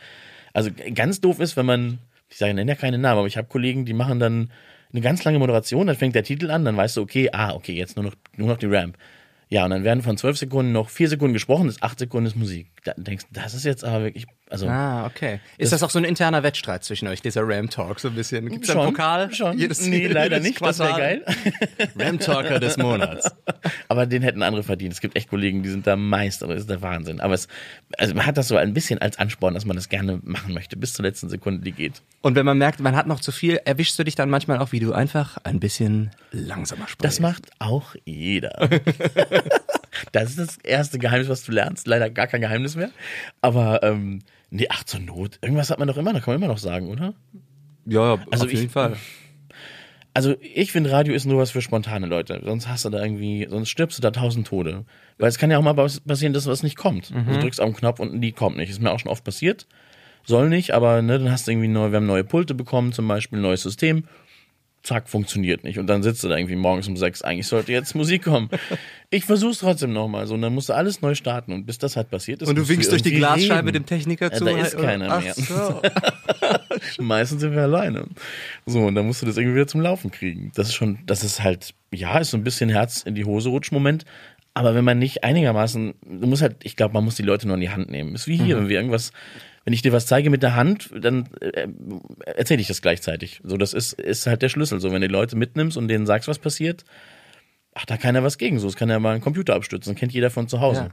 Also ganz doof ist, wenn man, ich sage, nenne ja keine Namen, aber ich habe Kollegen, die machen dann eine ganz lange Moderation, dann fängt der Titel an, dann weißt du, okay, ah, okay, jetzt nur noch, nur noch die Ramp. Ja, und dann werden von zwölf Sekunden noch vier Sekunden gesprochen, das acht Sekunden ist Musik. Da denkst das ist jetzt aber wirklich, also Ah, okay. Ist das, auch so ein interner Wettstreit zwischen euch, dieser Ram Talk, so ein bisschen? Gibt's da schon, einen Pokal? schon. Jedes, nee, leider jedes nicht, das wäre Quartal? geil. Ram Talker des Monats. <laughs> Aber den hätten andere verdient. Es gibt echt Kollegen, die sind da Meister, das ist der Wahnsinn. Aber es, also man hat das so ein bisschen als Ansporn, dass man das gerne machen möchte, bis zur letzten Sekunde, die geht. Und wenn man merkt, man hat noch zu viel, erwischst du dich dann manchmal auch, wie du einfach ein bisschen langsamer sprichst. Das macht auch jeder. <laughs> das ist das erste Geheimnis, was du lernst. Leider gar kein Geheimnis mehr. Aber ähm, nee, ach zur Not. Irgendwas hat man doch immer, da kann man immer noch sagen, oder? Ja, Also auf ich- jeden Fall. Also ich finde, Radio ist nur was für spontane Leute. Sonst hast du da irgendwie, sonst stirbst du da tausend Tode. Weil es kann ja auch mal passieren, dass was nicht kommt. Du drückst auf den Knopf und ein Lied kommt nicht. Ist mir auch schon oft passiert. Soll nicht, aber ne, dann hast du irgendwie neu, wir haben neue Pulte bekommen, zum Beispiel ein neues System. Zack, funktioniert nicht. Und dann sitzt du da irgendwie morgens um sechs. Eigentlich sollte jetzt Musik kommen. Ich versuch's trotzdem nochmal so. Und dann musst du alles neu starten. Und bis das halt passiert ist. Und du winkst durch die Glasscheibe reden. dem Techniker Ja, zu. da ist keiner Ach mehr. So. <laughs> Meistens sind wir alleine. So, und dann musst du das irgendwie wieder zum Laufen kriegen. Das ist schon, das ist halt, ja, ist so ein bisschen Herz in die Hose rutsch Moment. Aber wenn man nicht einigermaßen, du musst halt, ich glaube, man muss die Leute nur in die Hand nehmen. Ist wie hier, wenn wir irgendwas, wenn ich dir was zeige mit der Hand, dann äh, erzähle ich das gleichzeitig. So, das ist, ist halt der Schlüssel. So, wenn du die Leute mitnimmst und denen sagst, was passiert, ach, da kann ja was gegen. So, es kann ja mal ein Computer abstürzen, kennen jeder von zu Hause. Ja.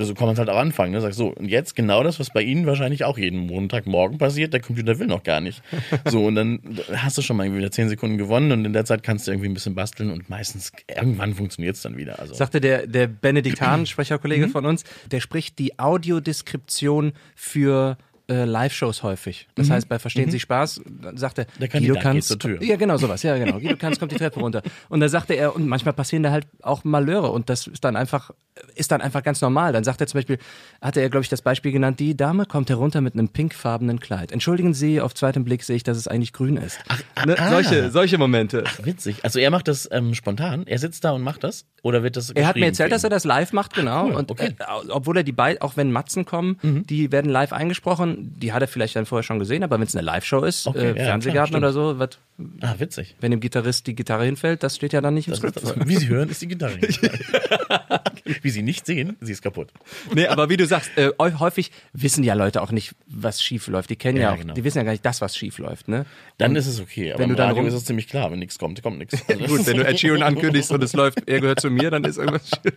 So kann man es halt auch anfangen. Ne? Sagst so, und jetzt genau das, was bei Ihnen wahrscheinlich auch jeden Montagmorgen passiert, der Computer will noch gar nicht. <laughs> So, und dann hast du schon mal irgendwie wieder zehn Sekunden gewonnen und in der Zeit kannst du irgendwie ein bisschen basteln und meistens irgendwann funktioniert es dann wieder. Also Sagte der, der Benediktan-Sprecherkollege von uns, der spricht die Audiodeskription für äh, Live-Shows häufig. Das heißt, bei Verstehen Sie Spaß, sagt er, Der Guido Kanz, ja genau sowas, ja genau, Guido Kanz kommt die Treppe runter. Und da sagte er, und manchmal passieren da halt auch Malheure und das ist dann einfach, ist dann einfach ganz normal. Dann sagt er zum Beispiel, hatte er glaube ich das Beispiel genannt, die Dame kommt herunter mit einem pinkfarbenen Kleid. Entschuldigen Sie, auf zweitem Blick sehe ich, dass es eigentlich grün ist. ne? ah. solche, solche Momente. witzig. Also er macht das ähm, spontan. Er sitzt da und macht das? Oder wird das Er hat mir erzählt, dass er das live macht, genau. cool, und okay. äh, obwohl er die beiden, auch wenn Matzen kommen, die werden live eingesprochen. Die hat er vielleicht dann vorher schon gesehen, aber wenn es eine Live-Show ist, Okay, äh, ja, Fernsehgarten klar, oder so, wird? Ah, witzig. wenn dem Gitarrist die Gitarre hinfällt, das steht ja dann nicht im Das Skript. ist, das, wie Sie hören, ist die Gitarre. <laughs> wie Sie nicht sehen, sie ist kaputt. nee, aber wie du sagst, äh, häufig wissen ja Leute auch nicht, was schief läuft. Die kennen ja, Ja, auch, genau. die wissen ja gar nicht, das, was schief läuft. Ne? Dann ist es okay. Aber wenn du dann Radio rum- ist es ziemlich klar, wenn nichts kommt, kommt nichts. <laughs> Also Gut, wenn du Ed Sheeran ankündigst und es läuft, er gehört zu mir, dann ist irgendwas schief.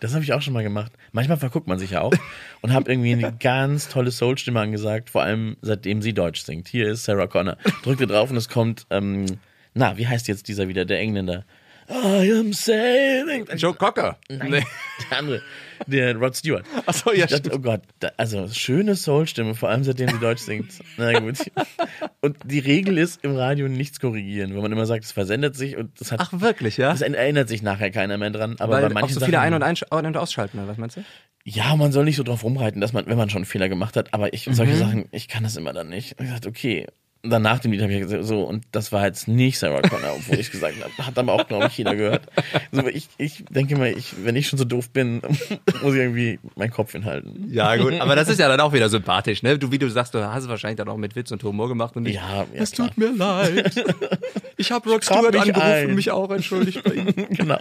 Das habe ich auch schon mal gemacht. Manchmal verguckt man sich ja auch und habe irgendwie eine ganz tolle Soul-Stimme angesagt, vor allem seitdem sie Deutsch singt. Hier ist Sarah Connor. Drückte drauf und es kommt ähm, Na, wie heißt jetzt dieser wieder, der Engländer? I am sailing. Joe Cocker. Nein, der andere, der Rod Stewart. Achso, ja, dachte, oh Gott, also schöne Soul-Stimme, vor allem seitdem sie Deutsch singt. Na gut. Und die Regel ist, im Radio nichts korrigieren, wo man immer sagt, es versendet sich und das hat, Ach, wirklich, ja? das erinnert sich nachher keiner mehr dran. Aber bei Weil auch manchen so viele Sachen, ein- und, und ausschalten, oder was meinst du? ja, man soll nicht so drauf rumreiten, dass man, wenn man schon einen Fehler gemacht hat, aber ich, Mhm. solche Sachen, ich kann das immer dann nicht. Und ich dachte, okay. Dann nach dem Lied habe ich gesagt, so, und das war jetzt nicht Sarah Connor, obwohl ich gesagt habe, hat aber auch, glaube ich, jeder gehört. So, ich, ich denke mal, ich, wenn ich schon so doof bin, <laughs> muss ich irgendwie meinen Kopf hinhalten. Ja, gut. Aber das ist ja dann auch wieder sympathisch, ne? Du, wie du sagst, du hast es wahrscheinlich dann auch mit Witz und Humor gemacht und nicht. Ja, ja, es klar. tut mir leid. <laughs> Ich habe grab Stewart angerufen ein. und mich auch entschuldigt bei ihm. <laughs> genau.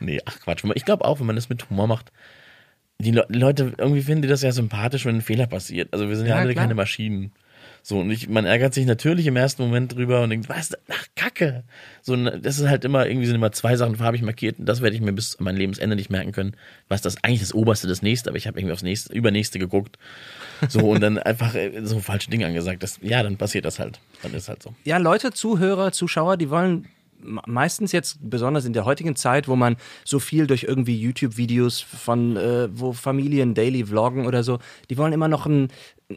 Nee, ach Quatsch. Ich glaube auch, wenn man das mit Humor macht, die Le Leute, irgendwie finden die das ja sympathisch, wenn ein Fehler passiert. Also wir sind ja, Ja, alle klar. keine Maschinen. So, und ich, man ärgert sich natürlich im ersten Moment drüber und denkt, was, ach, Kacke. So, das ist halt immer, irgendwie sind immer zwei Sachen farbig markiert und das werde ich mir bis an mein Lebensende nicht merken können, was das eigentlich das Oberste, das Nächste, aber ich habe irgendwie aufs Nächste, Übernächste geguckt. So, und dann <laughs> einfach äh, so falsche Dinge angesagt. Das, ja, dann passiert das halt. Dann ist halt so. Ja, Leute, Zuhörer, Zuschauer, die wollen me- meistens jetzt, besonders in der heutigen Zeit, wo man so viel durch irgendwie YouTube-Videos von, äh, wo Familien daily vloggen oder so, die wollen immer noch ein,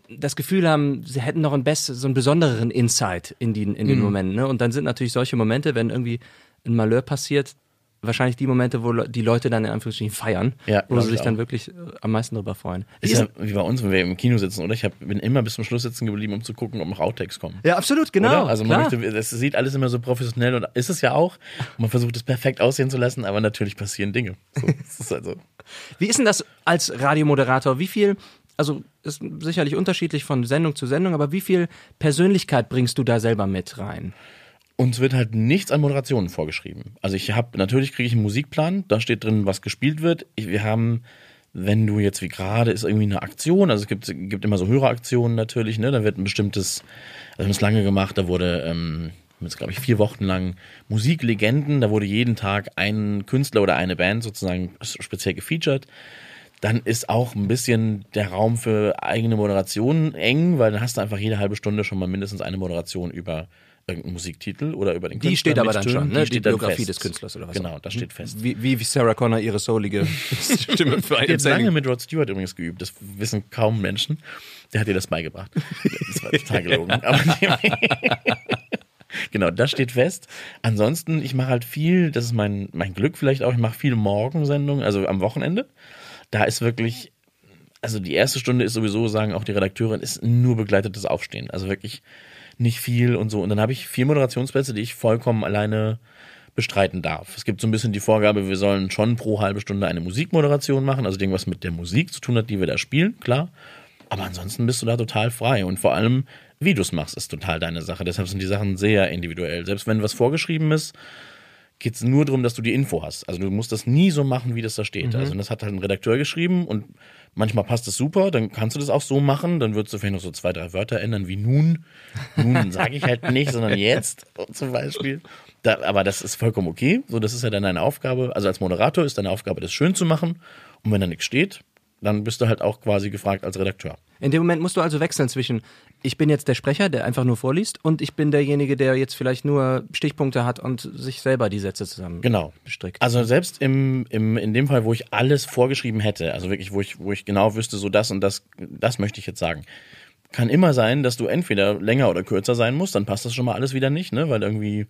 das Gefühl haben, sie hätten noch einen best, so einen besonderen Insight in, die, in den Momenten. Ne? Und dann sind natürlich solche Momente, wenn irgendwie ein Malheur passiert, wahrscheinlich die Momente, wo die Leute dann in Anführungsstrichen feiern, Ja, wo sie ich sich dann wirklich äh, am meisten drüber freuen. Wie Ist ist- ja wie bei uns, wenn wir im Kino sitzen, oder? Ich hab, bin immer bis zum Schluss sitzen geblieben, um zu gucken, ob noch Outtakes kommen. ja, absolut, genau. Oder? Also man klar. möchte, es sieht alles immer so professionell und ist es ja auch. Man versucht es perfekt aussehen zu lassen, aber natürlich passieren Dinge. So, ist also, Wie ist denn das als Radiomoderator? Wie viel, also ist sicherlich unterschiedlich von Sendung zu Sendung, aber wie viel Persönlichkeit bringst du da selber mit rein? uns wird halt nichts an Moderationen vorgeschrieben. Also ich habe, natürlich kriege ich einen Musikplan, da steht drin, was gespielt wird. Ich, wir haben, wenn du jetzt wie gerade ist irgendwie eine Aktion, also es gibt, gibt immer so Höreraktionen natürlich, ne? Da wird ein bestimmtes, also wir haben es lange gemacht, da wurde ähm, jetzt glaube ich vier Wochen lang Musiklegenden, da wurde jeden Tag ein Künstler oder eine Band sozusagen speziell gefeatured. Dann ist auch ein bisschen der Raum für eigene Moderationen eng, weil dann hast du einfach jede halbe Stunde schon mal mindestens eine Moderation über irgendeinen Musiktitel oder über den Die Künstler steht aber dann Tönen. schon, Die ne? Die dann Biografie fest. des Künstlers oder was Genau, das steht fest. Wie, wie Sarah Connor ihre soulige <laughs> Stimme für Ich einen habe lange mit Rod Stewart übrigens geübt. Das wissen kaum Menschen. Der hat dir das beigebracht. Das war total gelogen. <laughs> Genau, das steht fest. Ansonsten, ich mache halt viel, das ist mein, mein Glück vielleicht auch, ich mache viele Morgensendungen, also am Wochenende. Da ist wirklich, also die erste Stunde ist sowieso, sagen auch die Redakteurin, ist nur begleitetes Aufstehen. Also wirklich nicht viel und so. Und dann habe ich vier Moderationsplätze, die ich vollkommen alleine bestreiten darf. Es gibt so ein bisschen die Vorgabe, wir sollen schon pro halbe Stunde eine Musikmoderation machen, also irgendwas mit der Musik zu tun hat, die wir da spielen, klar. Aber ansonsten bist du da total frei und vor allem, wie du es machst, ist total deine Sache. Deshalb sind die Sachen sehr individuell. Selbst wenn was vorgeschrieben ist, geht es nur darum, dass du die Info hast. Also du musst das nie so machen, wie das da steht. Also das hat halt ein Redakteur geschrieben und manchmal passt es super, dann kannst du das auch so machen, dann würdest du vielleicht noch so zwei, drei Wörter ändern, wie nun. Nun <laughs> sage ich halt nicht, sondern jetzt zum Beispiel. Da, aber das ist vollkommen okay. So, das ist ja dann deine Aufgabe. Also als Moderator ist deine Aufgabe, das schön zu machen. Und wenn da nichts steht, dann bist du halt auch quasi gefragt als Redakteur. In dem Moment musst du also wechseln zwischen, ich bin jetzt der Sprecher, der einfach nur vorliest, und ich bin derjenige, der jetzt vielleicht nur Stichpunkte hat und sich selber die Sätze zusammen Genau. bestrickt. Also selbst im, im, in dem Fall, wo ich alles vorgeschrieben hätte, also wirklich, wo ich, wo ich genau wüsste, so das und das, das möchte ich jetzt sagen, kann immer sein, dass du entweder länger oder kürzer sein musst, dann passt das schon mal alles wieder nicht, ne? Weil irgendwie,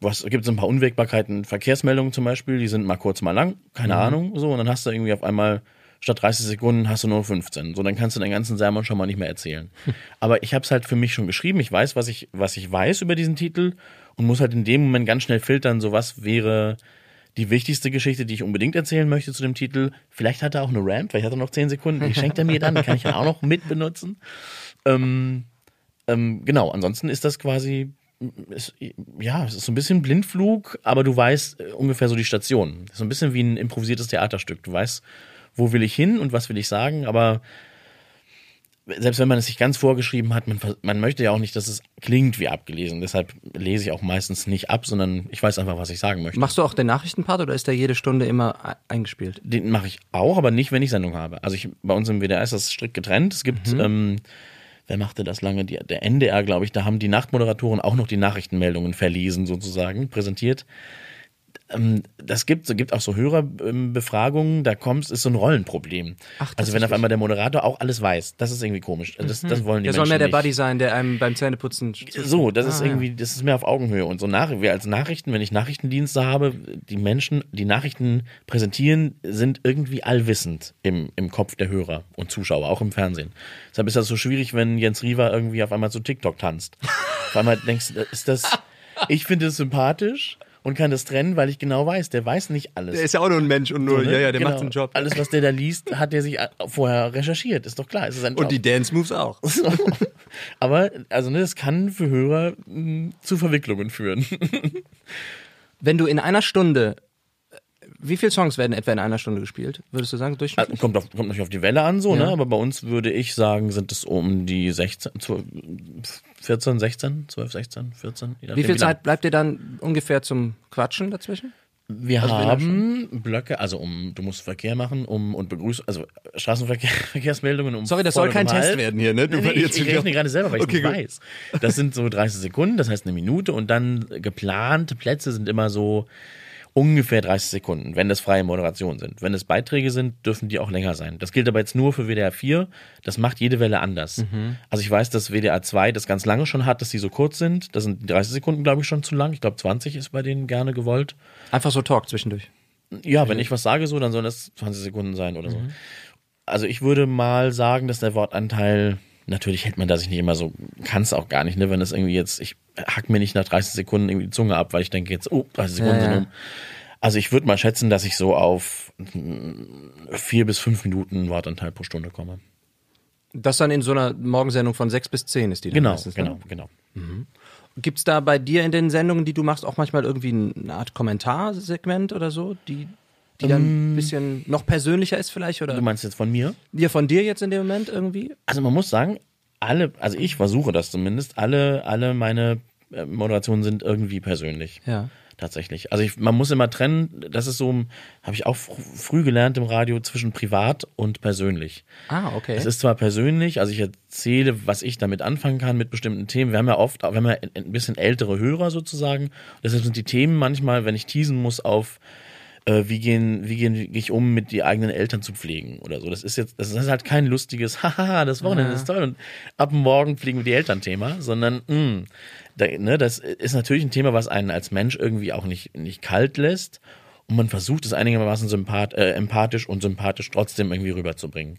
was gibt es ein paar Unwägbarkeiten, Verkehrsmeldungen zum Beispiel, die sind mal kurz, mal lang, keine Ahnung, so, und dann hast du irgendwie auf einmal statt 30 Sekunden hast du nur 15. So, dann kannst du den ganzen Sermon schon mal nicht mehr erzählen. <laughs> Aber ich habe es halt für mich schon geschrieben. Ich weiß, was ich, was ich weiß über diesen Titel und muss halt in dem Moment ganz schnell filtern, so was wäre die wichtigste Geschichte, die ich unbedingt erzählen möchte zu dem Titel. Vielleicht hat er auch eine Ramp, vielleicht hat er noch 10 Sekunden. Die schenkt er mir dann, die kann ich dann auch noch mit benutzen. Ähm, ähm, genau, ansonsten ist das quasi, ist, ja, es ist so ein bisschen Blindflug, aber du weißt äh, ungefähr so die Station. So ein bisschen wie ein improvisiertes Theaterstück. Du weißt, wo will ich hin und was will ich sagen, aber selbst wenn man es sich ganz vorgeschrieben hat, man, man möchte ja auch nicht, dass es klingt wie abgelesen. Deshalb lese ich auch meistens nicht ab, sondern ich weiß einfach, was ich sagen möchte. Machst du auch den Nachrichtenpart oder ist der jede Stunde immer e- eingespielt? Den mache ich auch, aber nicht, wenn ich Sendung habe. Also ich, bei uns im WDR ist das strikt getrennt. Es gibt ähm, wer machte das lange? Die, der NDR, glaube ich, da haben die Nachtmoderatoren auch noch die Nachrichtenmeldungen verlesen, sozusagen, präsentiert. Ähm, das gibt, so gibt auch so Hörerbefragungen, da kommst, ist so ein Rollenproblem. Ach, also wenn auf einmal der Moderator auch alles weiß, das ist irgendwie komisch. Das, das wollen die Der soll Menschen mehr der nicht. Buddy sein, der einem beim Zähneputzen. So, das ist Ah, ja. irgendwie, das ist mehr auf Augenhöhe. Und so nach, wir als Nachrichten, wenn ich Nachrichtendienste habe, die Menschen, die Nachrichten präsentieren, sind irgendwie allwissend im, im Kopf der Hörer und Zuschauer, auch im Fernsehen. Deshalb ist das so schwierig, wenn Jens Riewer irgendwie auf einmal zu TikTok tanzt. auf einmal denkst du, ist das, ich finde es sympathisch und kann das trennen, weil ich genau weiß, der weiß nicht alles. Der ist ja auch nur ein Mensch und nur, So, ne? ja, ja, der Genau. macht seinen Job. Alles, was der da liest, hat der sich vorher recherchiert, ist doch klar. Es ist ein Job. und die Dance Moves auch. <laughs> So. Aber, also, ne, das kann für Hörer mh, zu Verwicklungen führen. <laughs> Wenn du in einer Stunde, wie viele Songs werden etwa in einer Stunde gespielt? Würdest du sagen, durchschnittlich? kommt, auf, kommt natürlich auf die Welle an, so, Ja. ne? Aber bei uns würde ich sagen, sind es um die 16, 12, 14, 16, 12, 16, 14. je Wie viel. Zeit bleibt dir dann ungefähr zum Quatschen dazwischen? Wir Also haben Blöcke, also um, du musst Verkehr machen, um und Begrüßung, also Straßenverkehr, <laughs> Verkehrsmeldungen um. Sorry, das soll kein um Test werden hier, ne? Du Nee, nee, ich, ich rechne gerade selber, weil ich Okay, nicht gut. weiß. Das sind so 30 Sekunden, das heißt eine Minute und dann geplante Plätze sind immer so ungefähr 30 Sekunden, wenn das freie Moderation sind. Wenn es Beiträge sind, dürfen die auch länger sein. Das gilt aber jetzt nur für WDR 4. Das macht jede Welle anders. Mhm. Also ich weiß, dass WDR 2 das ganz lange schon hat, dass die so kurz sind. Das sind die 30 Sekunden, glaube ich, schon zu lang. Ich glaube, 20 ist bei denen gerne gewollt. Einfach so Talk zwischendurch. Ja, wenn ich was sage so, dann sollen das 20 Sekunden sein oder Mhm. so. Also ich würde mal sagen, dass der Wortanteil, natürlich hält man da sich nicht immer so, kann es auch gar nicht, ne, wenn es irgendwie jetzt, ich hack mir nicht nach 30 Sekunden irgendwie die Zunge ab, weil ich denke jetzt, oh, 30 Sekunden Ja, sind um. Also ich würde mal schätzen, dass ich so auf mm, vier bis fünf Minuten Wortanteil pro Stunde komme. Das dann in so einer Morgensendung von sechs bis zehn ist die dann Genau, meistens, ne? genau, genau. Gibt's da bei dir in den Sendungen, die du machst, auch manchmal irgendwie eine Art Kommentarsegment oder so, die, die dann ein bisschen noch persönlicher ist vielleicht? Oder Du meinst jetzt von mir? dir von dir jetzt in dem Moment irgendwie? Also man muss sagen, alle, also ich versuche das zumindest, alle, alle meine äh, Moderationen sind irgendwie persönlich. Ja. Tatsächlich. Also ich, man muss immer trennen, das ist so, habe ich auch fr früh gelernt im Radio, zwischen privat und persönlich. Ah, okay. Es ist zwar persönlich, also ich erzähle, was ich damit anfangen kann mit bestimmten Themen. Wir haben ja oft, wir haben ja ein bisschen ältere Hörer sozusagen. Deshalb sind die Themen manchmal, wenn ich teasen muss auf, äh, wie gehen, wie gehen wie gehe ich um, mit die eigenen Eltern zu pflegen oder so. Das ist jetzt, das ist halt kein lustiges, <laughs> haha, das Wochenende ist toll und ab morgen pflegen wir die Eltern-Thema, sondern mh, da, ne, das ist natürlich ein Thema, was einen als Mensch irgendwie auch nicht, nicht kalt lässt. Und man versucht es einigermaßen sympath, äh, empathisch und sympathisch trotzdem irgendwie rüberzubringen.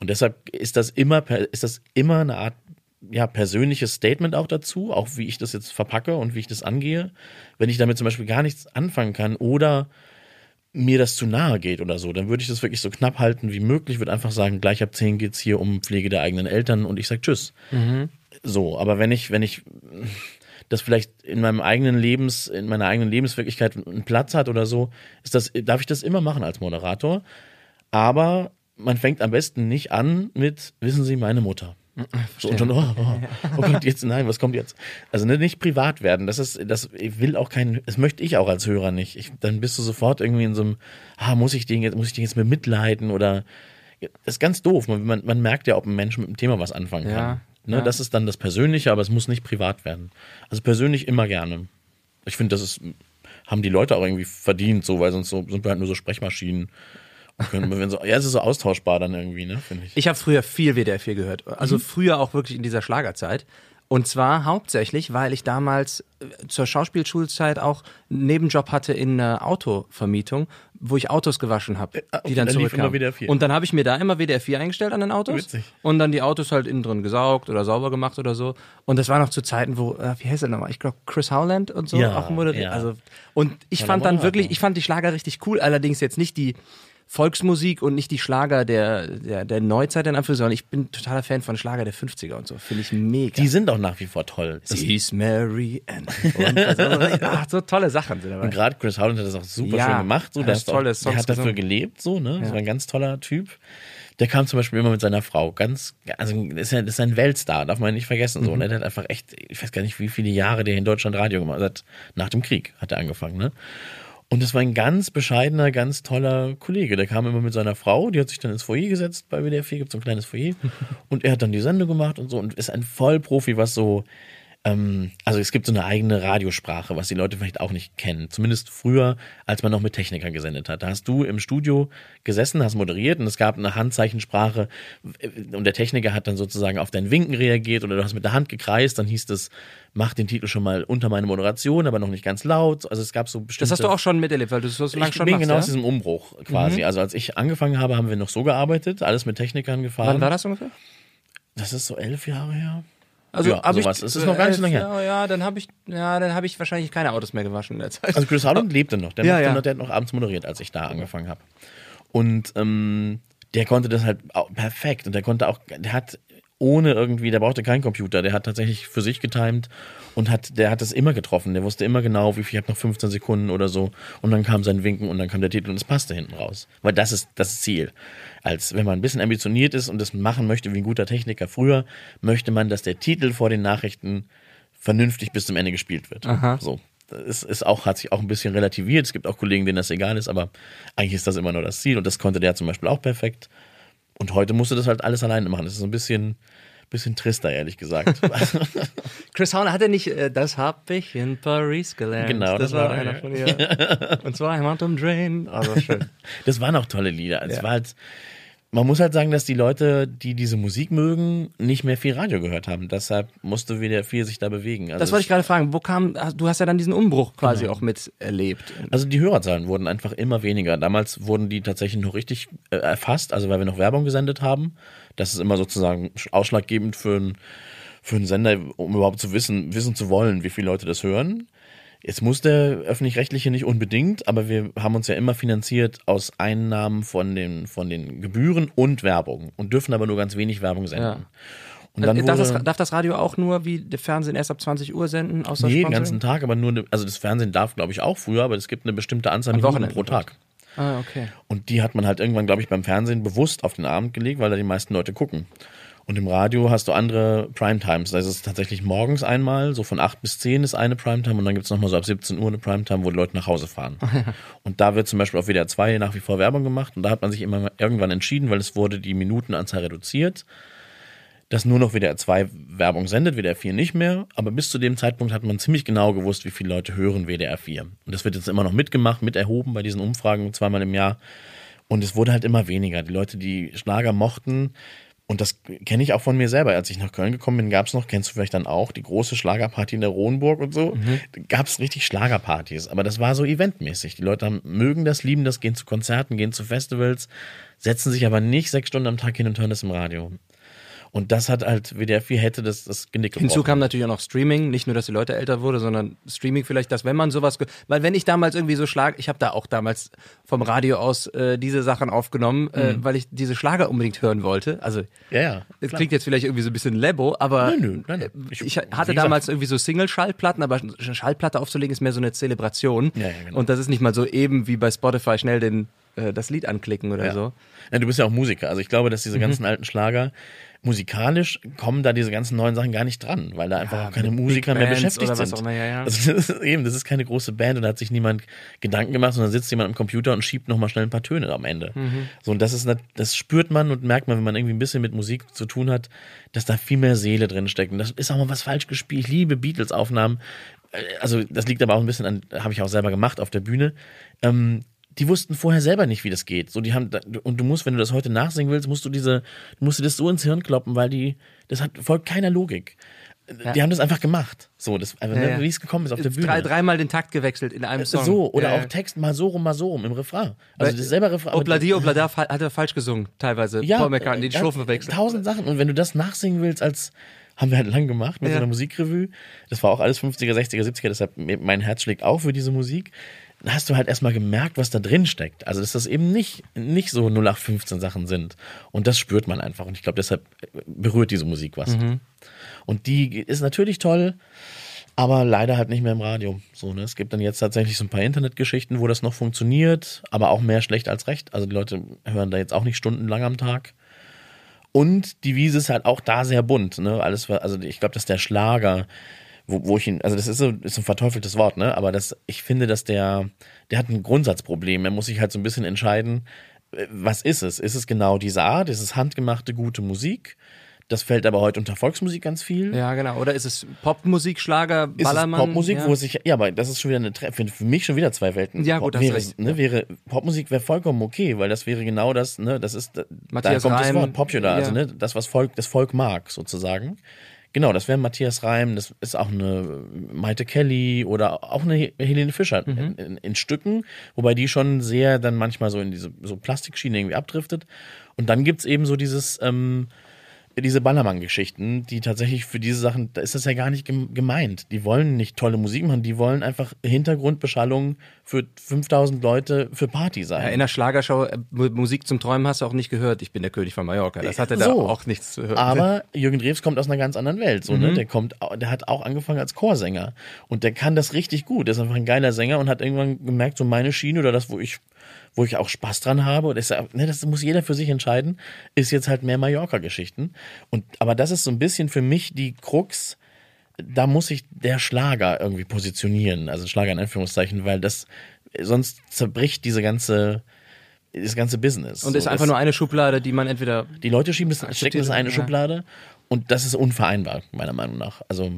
Und deshalb ist das immer, ist das immer eine Art ja, persönliches Statement auch dazu, auch wie ich das jetzt verpacke und wie ich das angehe. Wenn ich damit zum Beispiel gar nichts anfangen kann oder mir das zu nahe geht oder so, dann würde ich das wirklich so knapp halten wie möglich, würde einfach sagen, gleich ab 10 geht's hier um Pflege der eigenen Eltern und ich sag Tschüss. So, aber wenn ich, wenn ich das vielleicht in meinem eigenen Lebens, in meiner eigenen Lebenswirklichkeit einen Platz hat oder so, ist das, darf ich das immer machen als Moderator. Aber man fängt am besten nicht an mit, wissen Sie, meine Mutter. So, und schon, oh, oh, oh Gott, jetzt, nein, was kommt jetzt? Also ne, nicht privat werden, das ist, das will auch kein, das möchte ich auch als Hörer nicht. Ich, dann bist du sofort irgendwie in so einem, ah, muss ich den jetzt, muss ich den jetzt mit mitleiden oder, das ist ganz doof. Man, man, man merkt ja, ob ein Mensch mit dem Thema was anfangen Ja, kann. Ne, ja. Das ist dann das Persönliche, aber es muss nicht privat werden. Also persönlich immer gerne. Ich finde, das ist, haben die Leute auch irgendwie verdient, so, weil sonst so, sind wir halt nur so Sprechmaschinen. Wenn so, ja, es ist so austauschbar dann irgendwie, ne, finde ich. Ich habe früher viel WDR 4 gehört. Also früher auch wirklich in dieser Schlagerzeit. Und zwar hauptsächlich, weil ich damals äh, zur Schauspielschulzeit auch einen Nebenjob hatte in einer Autovermietung, wo ich Autos gewaschen habe, ah, die okay, dann da lief zurückkamen. immer WDR 4. Und dann habe ich mir da immer WDR 4 eingestellt an den Autos Witzig. und dann die Autos halt innen drin gesaugt oder sauber gemacht oder so. Und das war noch zu Zeiten, wo, äh, wie heißt er nochmal? Ich glaube Chris Howland und so Ja, auch moderiert. ja. Also und ich Toller fand dann wirklich, ich fand die Schlager richtig cool, allerdings jetzt nicht die Volksmusik und nicht die Schlager der, der, der Neuzeit in Anführungszeichen, sondern ich bin totaler Fan von Schlager der 50er und so. Finde ich mega. Die sind auch nach wie vor toll. Das, Sie ist Mary Ann. Und <laughs> ach, so tolle Sachen sind dabei. und gerade Chris Howland hat das auch super Ja, schön gemacht. So, er der, hat auch, tolle der Songs hat dafür gesungen. gelebt, so, ne? Das Ja. war ein ganz toller Typ. Der kam zum Beispiel immer mit seiner Frau. Ganz, also ist ja, ist ein Weltstar, darf man nicht vergessen. Mhm. So, ne? Der hat einfach echt, ich weiß gar nicht, wie viele Jahre der in Deutschland Radio gemacht hat. Nach dem Krieg hat er angefangen, ne? Und das war ein ganz bescheidener, ganz toller Kollege. Der kam immer mit seiner Frau, die hat sich dann ins Foyer gesetzt. Bei WDR 4 gibt so ein kleines Foyer. <laughs> Und er hat dann die Sendung gemacht und so und ist ein Vollprofi, was so ähm, also es gibt so eine eigene Radiosprache, was die Leute vielleicht auch nicht kennen. Zumindest früher, als man noch mit Technikern gesendet hat. Da hast du im Studio gesessen, hast moderiert und es gab eine Handzeichensprache und der Techniker hat dann sozusagen auf dein Winken reagiert oder du hast mit der Hand gekreist, dann hieß es, mach den Titel schon mal unter meine Moderation, aber noch nicht ganz laut. Also es gab so bestimmte... Das hast du auch schon miterlebt, weil du es so lange ich schon bin machst, genau ja? aus diesem Umbruch quasi. Also als ich angefangen habe, haben wir noch so gearbeitet, alles mit Technikern gefahren. Wann war das ungefähr? Das ist so elf Jahre her. Also Ja, hab sowas. Ich, Es ist noch gar nicht so lange her. Ja, ja, dann habe ich, ja, dann habe ich wahrscheinlich keine Autos mehr gewaschen in der Zeit. Also Chris Howland <laughs> lebte noch. Der, Ja, ja. noch, der hat noch abends moderiert, als ich da angefangen habe. Und ähm, der konnte das halt auch perfekt. Und der konnte auch, der hat ohne irgendwie, der brauchte keinen Computer, der hat tatsächlich für sich getimed und hat, der hat das immer getroffen. Der wusste immer genau, wie viel, ich habe noch 15 Sekunden oder so. Und dann kam sein Winken und dann kam der Titel und es passte hinten raus. Weil das ist das Ziel. Als wenn man ein bisschen ambitioniert ist und das machen möchte wie ein guter Techniker früher, möchte man, dass der Titel vor den Nachrichten vernünftig bis zum Ende gespielt wird. So. Das ist, ist auch, hat sich auch ein bisschen relativiert. Es gibt auch Kollegen, denen das egal ist, aber eigentlich ist das immer nur das Ziel und das konnte der zum Beispiel auch perfekt. Und heute musst du das halt alles alleine machen. Das ist so ein bisschen, bisschen trister, ehrlich gesagt. <laughs> Chris Horner hatte nicht, äh, das hab ich in Paris gelernt. Genau, das, das war war einer von ihr. <laughs> Und zwar Heimat um Drain. Also schön. das waren auch tolle Lieder. Es Ja. war halt, man muss halt sagen, dass die Leute, die diese Musik mögen, nicht mehr viel Radio gehört haben. Deshalb musste wieder viel sich da bewegen. Also Das wollte ich gerade fragen. Wo kam, du hast ja dann diesen Umbruch quasi auch miterlebt. Also die Hörerzahlen wurden einfach immer weniger. Damals wurden die tatsächlich noch richtig äh, erfasst, also weil wir noch Werbung gesendet haben. Das ist immer sozusagen ausschlaggebend für einen für einen Sender, um überhaupt zu wissen, wissen zu wollen, wie viele Leute das hören. Jetzt muss der öffentlich-rechtliche nicht unbedingt, aber wir haben uns ja immer finanziert aus Einnahmen von den, von den Gebühren und Werbung und dürfen aber nur ganz wenig Werbung senden. Ja. Und dann darf, wurde, das, darf das Radio auch nur wie der Fernsehen erst ab 20 Uhr senden? Außer nee, den ganzen Tag, aber nur, eine, also das Fernsehen darf, glaube ich, auch früher, aber es gibt eine bestimmte Anzahl Minuten pro Tag. Ah, okay. Und die hat man halt irgendwann, glaube ich, beim Fernsehen bewusst auf den Abend gelegt, weil da die meisten Leute gucken. Und im Radio hast du andere Primetimes. Da ist es tatsächlich morgens einmal, so von 8 bis 10 ist eine Primetime und dann gibt's noch nochmal so ab 17 Uhr eine Primetime, wo die Leute nach Hause fahren. und da wird zum Beispiel auf WDR 2 nach wie vor Werbung gemacht und da hat man sich immer irgendwann entschieden, weil es wurde die Minutenanzahl reduziert, dass nur noch WDR 2 Werbung sendet, WDR 4 nicht mehr. Aber bis zu dem Zeitpunkt hat man ziemlich genau gewusst, wie viele Leute hören WDR 4. Und das wird jetzt immer noch mitgemacht, mit erhoben bei diesen Umfragen zweimal im Jahr. Und es wurde halt immer weniger. Die Leute, die Schlager mochten, und das kenne ich auch von mir selber. Als ich nach Köln gekommen bin, gab es noch, kennst du vielleicht dann auch, die große Schlagerparty in der Rohnburg und so. Da gab es richtig Schlagerpartys. Aber das war so eventmäßig. Die Leute haben, mögen das, lieben das, gehen zu Konzerten, gehen zu Festivals, setzen sich aber nicht sechs Stunden am Tag hin und hören das im Radio. Und das hat halt, WDR 4 hätte das, das Genick Hinzu gebrochen. kam natürlich auch noch Streaming, nicht nur, dass die Leute älter wurden, sondern Streaming vielleicht, dass wenn man sowas, weil wenn ich damals irgendwie so Schlag, ich habe da auch damals vom Radio aus äh, diese Sachen aufgenommen, äh, weil ich diese Schlager unbedingt hören wollte. Also Ja, ja. es klingt jetzt vielleicht irgendwie so ein bisschen Lebo, aber Nein, nö, nein, nein. Ich, Ich- ich hatte damals irgendwie so Single-Schallplatten, aber eine Schallplatte aufzulegen ist mehr so eine Zelebration. Ja, ja, genau. Und das ist nicht mal so eben wie bei Spotify schnell den, äh, das Lied anklicken oder so. Ja, du bist ja auch Musiker. Also ich glaube, dass Mhm. diese ganzen alten Schlager, musikalisch kommen da diese ganzen neuen Sachen gar nicht dran, weil da einfach auch keine Musiker mehr beschäftigt sind. immer, ja, ja. Also das ist eben, das ist keine große Band und da hat sich niemand Gedanken gemacht, sondern sitzt jemand am Computer und schiebt nochmal schnell ein paar Töne am Ende. Mhm. So, und das ist, das spürt man und merkt man, wenn man irgendwie ein bisschen mit Musik zu tun hat, dass da viel mehr Seele drin steckt. Und das ist auch mal was falsch gespielt. Ich liebe Beatles-Aufnahmen. Äh, Also, das liegt aber auch ein bisschen an, habe ich auch selber gemacht auf der Bühne. Ähm, die wussten vorher selber nicht, wie das geht. So, die haben, und du musst, wenn du das heute nachsingen willst, musst du diese, musst du das so ins Hirn kloppen, weil die, das hat, folgt keiner Logik. Die haben das einfach gemacht. So, das, einfach, ne, Ja, ja. wie es gekommen ist auf der Bühne. Drei, dreimal den Takt gewechselt in einem Song. So, oder Ja, auch ja. Text mal so rum, mal so rum im Refrain. Also das selber Refrain. Obladi, Oblada hat er falsch gesungen, teilweise. ja, Paul McCartney, die äh, Strophen verwechselt. Tausend Sachen. Und wenn du das nachsingen willst, als haben wir halt lang gemacht mit Ja. so einer Musikrevue. Das war auch alles 50er, 60er, 70er, deshalb mein Herz schlägt auch für diese Musik. Dann hast du halt erstmal gemerkt, was da drin steckt. Also, dass das eben nicht, nicht so 0815 Sachen sind. Und das spürt man einfach. Und ich glaube, deshalb berührt diese Musik was. Mhm. Und die ist natürlich toll, aber leider halt nicht mehr im Radio. So, ne? Es gibt dann jetzt tatsächlich so ein paar Internetgeschichten, wo das noch funktioniert, aber auch mehr schlecht als recht. Also die Leute hören da jetzt auch nicht stundenlang am Tag. Und die Wiese ist halt auch da sehr bunt. Ne? Alles, also ich glaube, dass der Schlager wo, wo ich ihn, also das ist so, ist ein verteufeltes Wort, ne? Aber das, ich finde, dass der, der hat ein Grundsatzproblem. Er muss sich halt so ein bisschen entscheiden, äh, was ist es? Ist es genau diese Art? Ist es handgemachte gute Musik? Das fällt aber heute unter Volksmusik ganz viel. Ja, genau. Oder ist es Popmusik, Schlager, Ist Ballermann? es Popmusik, ja. wo es sich, ja, aber das ist schon wieder eine, für, mich schon wieder zwei Welten. Ja, gut, hast wäre, ne, wäre, Popmusik wäre vollkommen okay, weil das wäre genau das, ne, das ist, da Matthias kommt das Reim, Wort Popular, also, ja. ne, das, was Volk, das Volk mag, sozusagen. Genau, das wäre Matthias Reim, das ist auch eine Maite Kelly oder auch eine Helene Fischer Mhm. in, in, in Stücken, wobei die schon sehr dann manchmal so in diese so Plastikschiene irgendwie abdriftet. Und dann gibt's eben so dieses, ähm, diese Ballermann-Geschichten, die tatsächlich für diese Sachen, da ist das ja gar nicht gem- gemeint. Die wollen nicht tolle Musik machen, die wollen einfach Hintergrundbeschallung für 5000 Leute für Party Ja, sein. in der Schlagershow äh, Mu- Musik zum Träumen hast du auch nicht gehört. Ich bin der König von Mallorca. Das hatte da So. auch nichts zu hören. Aber Jürgen Drews kommt aus einer ganz anderen Welt. So, ne? Der kommt, der hat auch angefangen als Chorsänger. Und der kann das richtig gut. Der ist einfach ein geiler Sänger und hat irgendwann gemerkt, so meine Schiene oder das, wo ich, wo ich auch Spaß dran habe, und ja- ne, das muss jeder für sich entscheiden, ist jetzt halt mehr Mallorca-Geschichten. Und, aber das ist so ein bisschen für mich die Krux, da muss sich der Schlager irgendwie positionieren, also Schlager in Anführungszeichen, weil das, sonst zerbricht diese ganze, das ganze Business. und So, ist einfach nur eine Schublade, die man entweder die Leute schieben das, stecken das in eine ja. Schublade und das ist unvereinbar, meiner Meinung nach. Also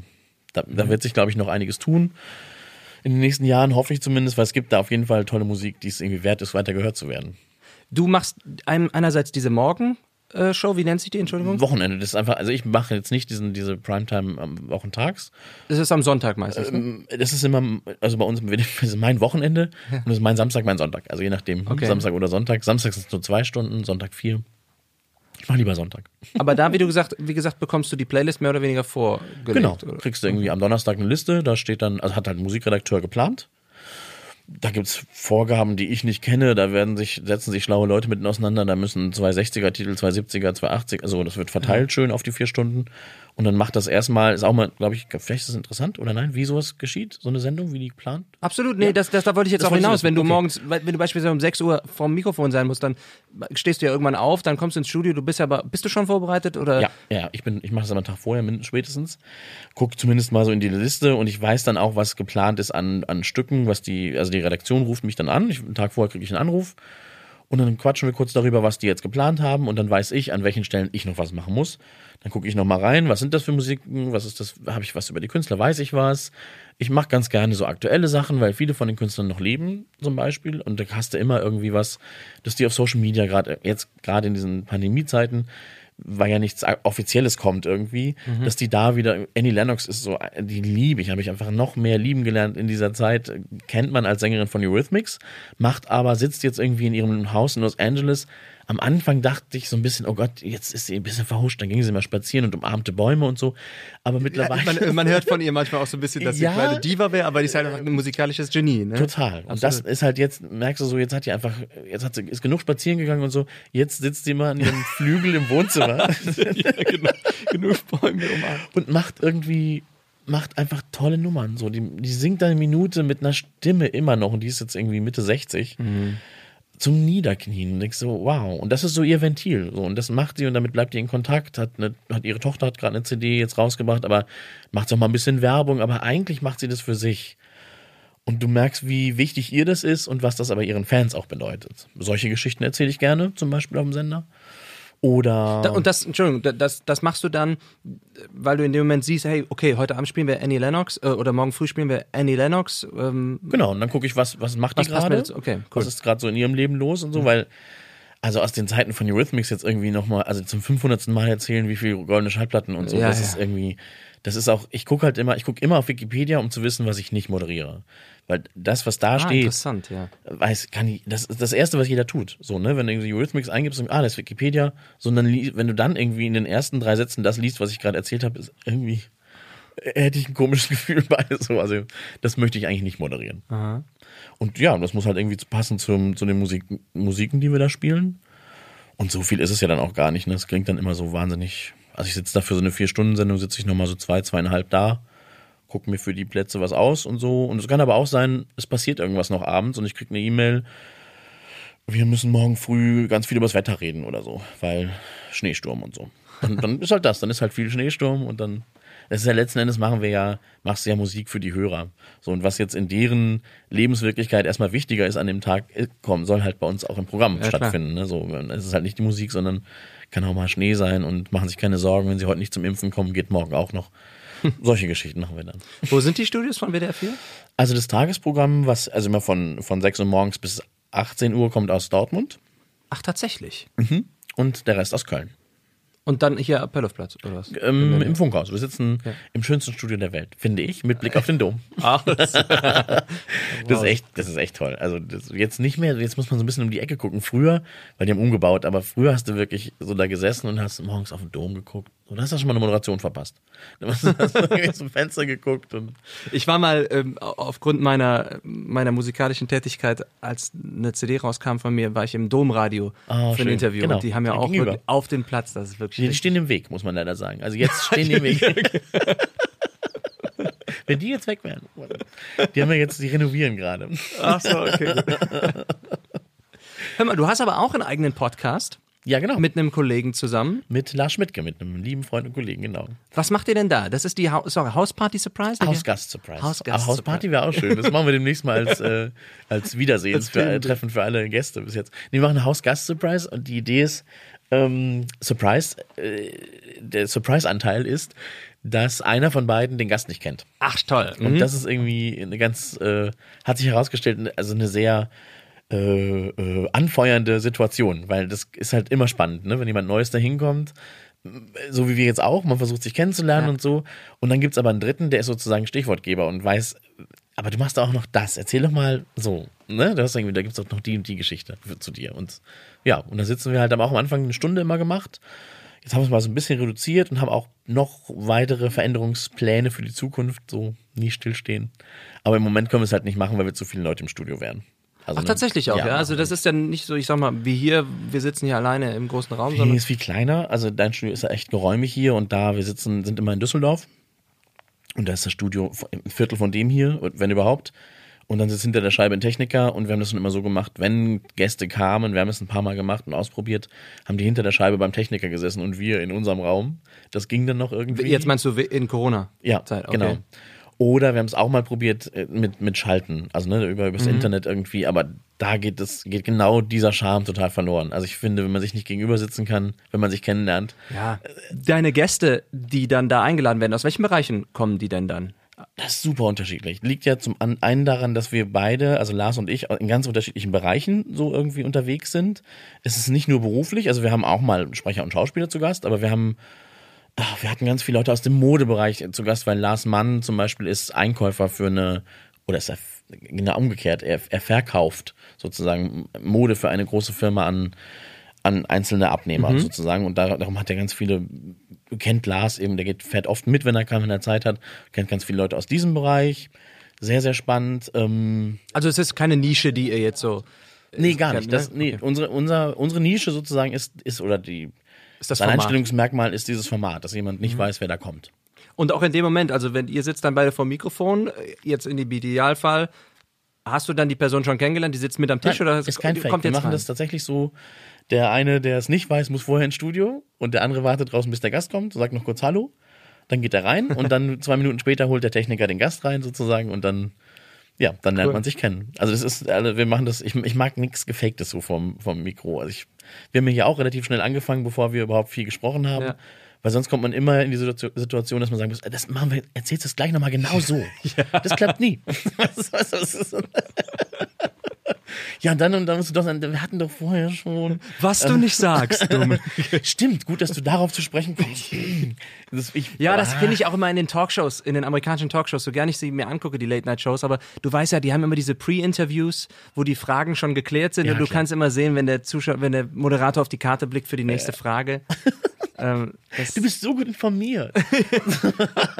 da, Mhm. da wird sich, glaube ich, noch einiges tun. In den nächsten Jahren hoffe ich zumindest, weil es gibt da auf jeden Fall tolle Musik, die es irgendwie wert ist, weiter gehört zu werden. Du machst ein, einerseits diese Morgen-Show, wie nennt sich die, Entschuldigung? Wochenende, das ist einfach, also ich mache jetzt nicht diesen, diese Primetime am Wochentags. Das ist am Sonntag meistens. ne? Ähm, Das ist immer, also bei uns, <laughs> das ist mein Wochenende und das ist mein Samstag, mein Sonntag. Also je nachdem, Okay. Samstag oder Sonntag. Samstag sind es nur zwei Stunden, Sonntag vier. Ich mache lieber Sonntag. <laughs> Aber da, wie du gesagt, wie gesagt, bekommst du die Playlist mehr oder weniger vorgelegt. Genau. oder? Kriegst du irgendwie am Donnerstag eine Liste, da steht dann, also hat halt ein Musikredakteur geplant. Da gibt's Vorgaben, die ich nicht kenne, da werden sich, setzen sich schlaue Leute mitten auseinander, da müssen zwei 60er-Titel, zwei 70er, zwei 80er, also das wird verteilt schön auf die vier Stunden. Und dann macht das erstmal, ist auch mal, glaube ich, vielleicht ist es interessant oder nein, wie sowas geschieht, so eine Sendung, wie die plant. Absolut, nee, das, das, da wollte ich jetzt Das auch hinaus. Wenn du okay. morgens, wenn du beispielsweise um 6 Uhr vorm Mikrofon sein musst, dann stehst du ja irgendwann auf, dann kommst du ins Studio, du bist aber, bist du schon vorbereitet oder? Ja, ja, ich bin, ich mache das aber einen Tag vorher, spätestens. Guck zumindest mal so in die Liste und ich weiß dann auch, was geplant ist an, an Stücken, was die, also die Redaktion ruft mich dann an. Ich, einen Tag vorher kriege ich einen Anruf und dann quatschen wir kurz darüber, was die jetzt geplant haben und dann weiß ich, an welchen Stellen ich noch was machen muss. Dann gucke ich noch mal rein, was sind das für Musiken, was ist das, habe ich was über die Künstler, weiß ich was. Ich mache ganz gerne so aktuelle Sachen, weil viele von den Künstlern noch leben, zum Beispiel. Und da hast du immer irgendwie was, dass die auf Social Media gerade, jetzt gerade in diesen Pandemiezeiten, weil ja nichts Offizielles kommt irgendwie, dass die da wieder, Annie Lennox ist so, die liebe ich, habe ich einfach noch mehr lieben gelernt in dieser Zeit, kennt man als Sängerin von Eurythmics, macht aber, sitzt jetzt irgendwie in ihrem Haus in Los Angeles. Am Anfang dachte ich so ein bisschen, oh Gott, jetzt ist sie ein bisschen verhuscht, dann ging sie mal spazieren und umarmte Bäume und so, aber mittlerweile... Man, man hört von ihr manchmal auch so ein bisschen, dass Ja. sie eine Diva wäre, aber die ist halt einfach ein musikalisches Genie. Ne? Total. Und das ist halt jetzt, merkst du so, jetzt hat die einfach, jetzt hat sie, ist genug spazieren gegangen und so, jetzt sitzt sie mal an ihrem <laughs> Flügel im Wohnzimmer <laughs> genau. Genug Bäume umarmt. und macht irgendwie, macht einfach tolle Nummern. So, die, die singt eine Minute mit einer Stimme immer noch und die ist jetzt irgendwie Mitte 60. Zum Niederknien und denkst so, wow. Und das ist so ihr Ventil. So, und das macht sie und damit bleibt die in Kontakt. Hat, eine, hat ihre Tochter hat gerade eine CD jetzt rausgebracht, aber macht auch mal ein bisschen Werbung, aber eigentlich macht sie das für sich. Und du merkst, wie wichtig ihr das ist und was das aber ihren Fans auch bedeutet. Solche Geschichten erzähle ich gerne, zum Beispiel auf dem Sender. Oder. Da, und das, Entschuldigung, da- das, das machst du dann, weil du in dem Moment siehst, hey, okay, heute Abend spielen wir Annie Lennox äh, oder morgen früh spielen wir Annie Lennox. Ähm, Genau, und dann gucke ich, was, was macht Was die gerade? Okay, cool. Was ist gerade so in ihrem Leben los und so, weil, also aus den Zeiten von Eurythmics jetzt irgendwie nochmal, also zum 500. Mal erzählen, wie viele goldene Schallplatten und so, Ja, das ja. ist irgendwie, das ist auch, ich gucke halt immer, ich gucke immer auf Wikipedia, um zu wissen, was ich nicht moderiere. Weil das, was da ah, steht, interessant, ja. weiß, kann ich, das ist das Erste, was jeder tut. So, ne, wenn du irgendwie Eurythmics eingibst und, ah, das ist Wikipedia, sondern wenn du dann irgendwie in den ersten drei Sätzen das liest, was ich gerade erzählt habe, ist irgendwie, äh, hätte ich ein komisches <laughs> Gefühl bei. So, also, das möchte ich eigentlich nicht moderieren. Und ja, das muss halt irgendwie passen zum, zu den Musik, Musiken, die wir da spielen. Und so viel ist es ja dann auch gar nicht. Ne? Es klingt dann immer so wahnsinnig. Also ich sitze da für so eine Vier-Stunden-Sendung, sitze ich nochmal so zwei, zweieinhalb da, gucke mir für die Plätze was aus und so. Und es kann aber auch sein, es passiert irgendwas noch abends und ich kriege eine E-Mail, wir müssen morgen früh ganz viel über das Wetter reden oder so, weil Schneesturm und so. Und dann ist halt das, dann ist halt viel Schneesturm und dann Das ist ja letzten Endes machen wir ja, machst du ja Musik für die Hörer. So, und was jetzt in deren Lebenswirklichkeit erstmal wichtiger ist an dem Tag, äh, kommen, soll halt bei uns auch im Programm klar. stattfinden. Ne? So, es ist halt nicht die Musik, sondern kann auch mal Schnee sein und machen sich keine Sorgen, wenn sie heute nicht zum Impfen kommen, geht morgen auch noch. <laughs> Solche Geschichten machen wir dann. Wo sind die Studios von WDR 4? Also das Tagesprogramm, was also immer von, von 6 Uhr morgens bis 18 Uhr kommt aus Dortmund Ach, tatsächlich. und der Rest aus Köln. Und dann hier Appellhofplatz, oder was? Ähm, Im Funkhaus. Wir sitzen im schönsten Studio der Welt, finde ich, mit Blick auf den Dom. <laughs> Ach, das, <laughs> Das ist echt, das ist echt toll. Also das, jetzt nicht mehr, jetzt muss man so ein bisschen um die Ecke gucken. Früher, weil die haben umgebaut, aber früher hast du wirklich so da gesessen und hast morgens auf den Dom geguckt. Und hast du schon mal eine Moderation verpasst. <laughs> Du hast, hast irgendwie zum Fenster geguckt und Ich war mal ähm, aufgrund meiner, meiner musikalischen Tätigkeit, als eine CD rauskam von mir, war ich im Domradio Ah, für ein schön. Interview. Genau. Und die haben ja auch auf den Platz, das ist wirklich. Die, stehen im Weg, muss man leider sagen. Also jetzt <laughs> stehen die im Weg. Wenn die jetzt weg wären. Die haben ja jetzt, die renovieren gerade. Ach so, okay. Hör mal, du hast aber auch einen eigenen Podcast Ja, genau. Mit, einem Kollegen zusammen. mit Lars Schmidtke, mit einem lieben Freund und Kollegen, genau. Was macht ihr denn da? Das ist die ha sorry, Hausparty Surprise? Hausgast-Surprise. Hausgast- Aber Hausparty wäre auch schön. Das machen wir demnächst mal als, äh, als <laughs> Wiedersehens Als für, äh, Treffen für alle Gäste bis jetzt. Nee, wir machen eine Hausgast-Surprise und die Idee ist, ähm, Surprise, äh, der Surprise-Anteil ist, dass einer von beiden den Gast nicht kennt. Ach, toll. Und Mhm. das ist irgendwie eine ganz, äh, hat sich herausgestellt, also eine sehr äh, äh, anfeuernde Situation, weil das ist halt immer spannend, ne? wenn jemand Neues da hinkommt, so wie wir jetzt auch, man versucht sich kennenzulernen Ja. und so. Und dann gibt's aber einen dritten, der ist sozusagen Stichwortgeber und weiß, aber du machst auch noch das, erzähl doch mal so, ne? Du hast irgendwie, da gibt's doch noch die und die Geschichte für, zu dir. Und ja, und da sitzen wir halt, haben auch am Anfang eine Stunde immer gemacht. Jetzt haben wir es mal so ein bisschen reduziert und haben auch noch weitere Veränderungspläne für die Zukunft, so nie stillstehen. Aber im Moment können wir es halt nicht machen, weil wir zu viele Leute im Studio wären. Also, Ach, ne? tatsächlich auch, ja. Also das ist ja nicht so, ich sag mal, wie hier, wir sitzen hier alleine im großen Raum, Nee, sondern ist viel kleiner. Also dein Studio ist ja echt geräumig hier und da, wir sitzen, sind immer in Düsseldorf. Und da ist das Studio ein Viertel von dem hier, wenn überhaupt. Und dann sitzt hinter der Scheibe ein Techniker und wir haben das schon immer so gemacht, wenn Gäste kamen, wir haben es ein paar Mal gemacht und ausprobiert, haben die hinter der Scheibe beim Techniker gesessen und wir in unserem Raum. Das ging dann noch irgendwie. jetzt meinst du in Corona? Ja, Zeit, okay. genau. Oder wir haben es auch mal probiert äh, mit, mit Schalten, also ne, über übers Mhm. Internet irgendwie, aber da geht es geht genau dieser Charme total verloren. Also ich finde, wenn man sich nicht gegenüber sitzen kann, wenn man sich kennenlernt, Ja. Deine Gäste, die dann da eingeladen werden, aus welchen Bereichen kommen die denn dann? das ist super unterschiedlich. Liegt ja zum einen daran, dass wir beide, also Lars und ich, in ganz unterschiedlichen Bereichen so irgendwie unterwegs sind. Es ist nicht nur beruflich, also wir haben auch mal Sprecher und Schauspieler zu Gast, aber wir haben wir hatten ganz viele Leute aus dem Modebereich zu Gast, weil Lars Mann zum Beispiel ist Einkäufer für eine, oder ist er genau umgekehrt, er, er verkauft sozusagen Mode für eine große Firma an, an einzelne Abnehmer sozusagen und da, darum hat er ganz viele, kennt Lars eben, der geht, fährt oft mit, wenn er kann, wenn er Zeit hat, kennt ganz viele Leute aus diesem Bereich, sehr, sehr spannend. Ähm, Also es ist keine Nische, die ihr jetzt so. nee, gar kennt, nicht. Das, ne? nee, Okay. unsere, unser, unsere Nische sozusagen ist, ist oder die, Ist das sein Format. Einstellungsmerkmal ist dieses Format, dass jemand nicht weiß, wer da kommt. Und auch in dem Moment, also wenn ihr sitzt dann beide vor dem Mikrofon, jetzt in dem Idealfall, hast du dann die Person schon kennengelernt, die sitzt mit am Tisch Nein, oder ist kein die Fake. kommt Wir jetzt machen rein? das tatsächlich so. Der eine, der es nicht weiß, muss vorher ins Studio und der andere wartet draußen, bis der Gast kommt, sagt noch kurz Hallo. Dann geht er rein und dann <laughs> zwei Minuten später holt der Techniker den Gast rein sozusagen und dann, ja, dann lernt Cool. man sich kennen. Also das ist, also wir machen das, ich, ich mag nichts Gefaktes so vom, vom Mikro. Also ich, wir haben hier auch relativ schnell angefangen, bevor wir überhaupt viel gesprochen haben. Ja. Weil sonst kommt man immer in die Situation, dass man sagen muss, "Äh, das machen wir, erzählst du das gleich nochmal genau so. <laughs> Das klappt nie. <laughs> Ja, und dann, und dann musst du doch sagen, wir hatten doch vorher schon. Was du nicht sagst, <laughs> dumm. Stimmt, gut, dass du darauf zu sprechen kommst. Das, ich, Ja, das Ah. finde ich auch immer in den Talkshows, in den amerikanischen Talkshows, so gerne ich sie mir angucke, die Late-Night-Shows, aber du weißt ja, die haben immer diese Pre-Interviews, wo die Fragen schon geklärt sind Ja, und du klar. kannst immer sehen, wenn der Zuschauer, wenn der Moderator auf die Karte blickt für die nächste Frage. <laughs> ähm, Du bist so gut informiert. <laughs>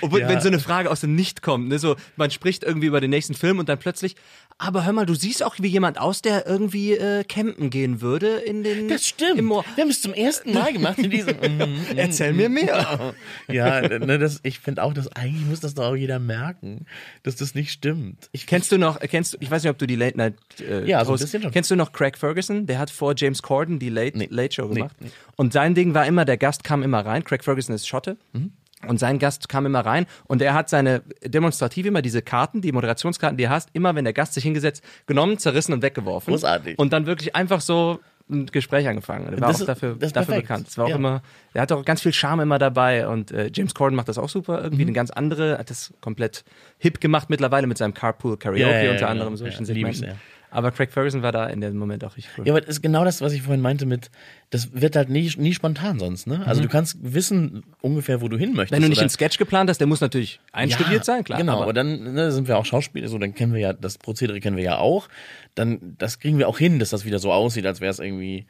obwohl, ja. wenn so eine Frage aus dem Nicht kommt, ne, so, man spricht irgendwie über den nächsten Film und dann plötzlich, aber hör mal, du siehst auch wie jemand aus, der irgendwie äh, campen gehen würde in den. Das stimmt. Im. Wir haben es zum ersten Mal gemacht in diesem. <laughs> Mm, mm, Erzähl mir mehr. <laughs> ja, ne, das, ich finde auch, dass eigentlich muss das doch auch jeder merken, dass das nicht stimmt. Ich Kennst du noch, kennst du, ich weiß nicht, ob du die Late Night äh, Ja, so ein bisschen schon. Kennst du noch Craig Ferguson? Der hat vor James Corden die Late, Nee. Late Show Nee, gemacht. nee. Und sein Ding war immer, der Gast kam immer rein. Craig Ferguson ist Schotte. Mhm. Und sein Gast kam immer rein und er hat seine demonstrativ immer diese Karten, die Moderationskarten, die er hast, immer wenn der Gast sich hingesetzt, genommen, zerrissen und weggeworfen. Großartig. Und dann wirklich einfach so ein Gespräch angefangen. Er war Das auch ist- dafür, dafür perfekt. bekannt. Es war auch Ja. immer, er hat auch ganz viel Charme immer dabei und äh, James Corden macht das auch super. Irgendwie Mhm. eine ganz andere, hat das komplett hip gemacht mittlerweile mit seinem Carpool Karaoke Ja, ja, ja, unter genau. anderem solchen Ja, Segmenten. Aber Craig Ferguson war da in dem Moment auch richtig cool. Ja, aber das ist genau das, was ich vorhin meinte mit, das wird halt nie, nie spontan sonst, ne? Also du kannst wissen ungefähr, wo du hin möchtest. Mhm. Wenn du nicht einen Sketch geplant hast, der muss natürlich einstudiert sein, klar. Genau, aber aber dann ne, sind wir auch Schauspieler, so dann kennen wir ja, das Prozedere kennen wir ja auch. Dann, das kriegen wir auch hin, dass das wieder so aussieht, als wäre es irgendwie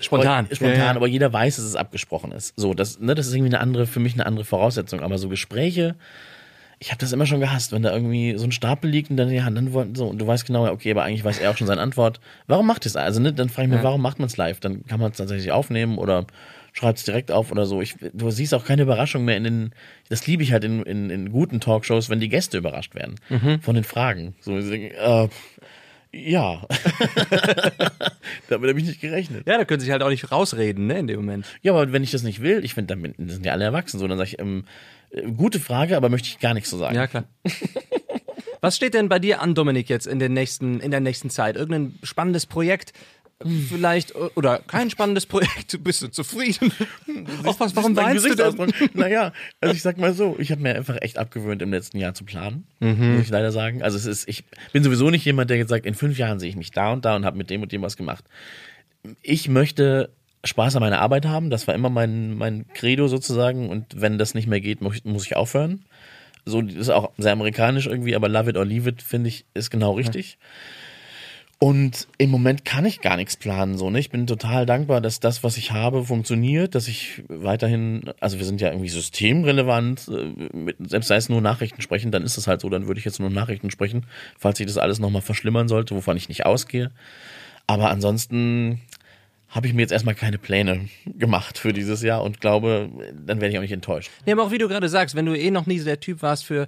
spontan. spontan, Ja, ja. aber jeder weiß, dass es abgesprochen ist. So, das, ne, das ist irgendwie eine andere, für mich eine andere Voraussetzung. Aber so Gespräche, ich habe das immer schon gehasst, wenn da irgendwie so ein Stapel liegt und dann ja, dann wollten so und du weißt genau, okay, aber eigentlich weiß er auch schon seine Antwort. Warum macht es also? Ne, dann frage ich mich, Ja. warum macht man es live? Dann kann man es tatsächlich aufnehmen oder schreibt es direkt auf oder so. Ich, du siehst auch keine Überraschung mehr in den. Das liebe ich halt in, in, in guten Talkshows, wenn die Gäste überrascht werden Mhm. von den Fragen. So, sie denken, äh, ja. <laughs> Damit habe ich nicht gerechnet. ja, da können sie sich halt auch nicht rausreden, ne, in dem Moment. Ja, aber wenn ich das nicht will, ich finde, damit das sind ja alle erwachsen, so, dann sage ich, ähm, äh, gute Frage, aber möchte ich gar nichts zu sagen. Ja, klar. <laughs> Was steht denn bei dir an, Dominik, jetzt in, den nächsten, in der nächsten Zeit? Irgendein spannendes Projekt? Vielleicht, oder kein spannendes Projekt, <laughs> bist du zufrieden? Auch was, warum weinst du denn? Gesichtsausdruck. <laughs> Naja, also ich sag mal so, ich habe mir einfach echt abgewöhnt, im letzten Jahr zu planen, Mhm. muss ich leider sagen. Also es ist, ich bin sowieso nicht jemand, der jetzt sagt, in fünf Jahren sehe ich mich da und da und habe mit dem und dem was gemacht. Ich möchte Spaß an meiner Arbeit haben, das war immer mein, mein Credo sozusagen und wenn das nicht mehr geht, muss ich, muss ich aufhören. So, das ist auch sehr amerikanisch irgendwie, aber love it or leave it, finde ich, ist genau richtig. Und im Moment kann ich gar nichts planen, so, ne? Ich bin total dankbar, dass das, was ich habe, funktioniert, dass ich weiterhin, also wir sind ja irgendwie systemrelevant, äh, mit, selbst sei es nur Nachrichten sprechen, dann ist es halt so, dann würde ich jetzt nur Nachrichten sprechen, falls sich das alles nochmal verschlimmern sollte, wovon ich nicht ausgehe. Aber ansonsten habe ich mir jetzt erstmal keine Pläne <laughs> gemacht für dieses Jahr und glaube, dann werde ich auch nicht enttäuscht. Nee, aber auch wie du gerade sagst, wenn du eh noch nie so der Typ warst für,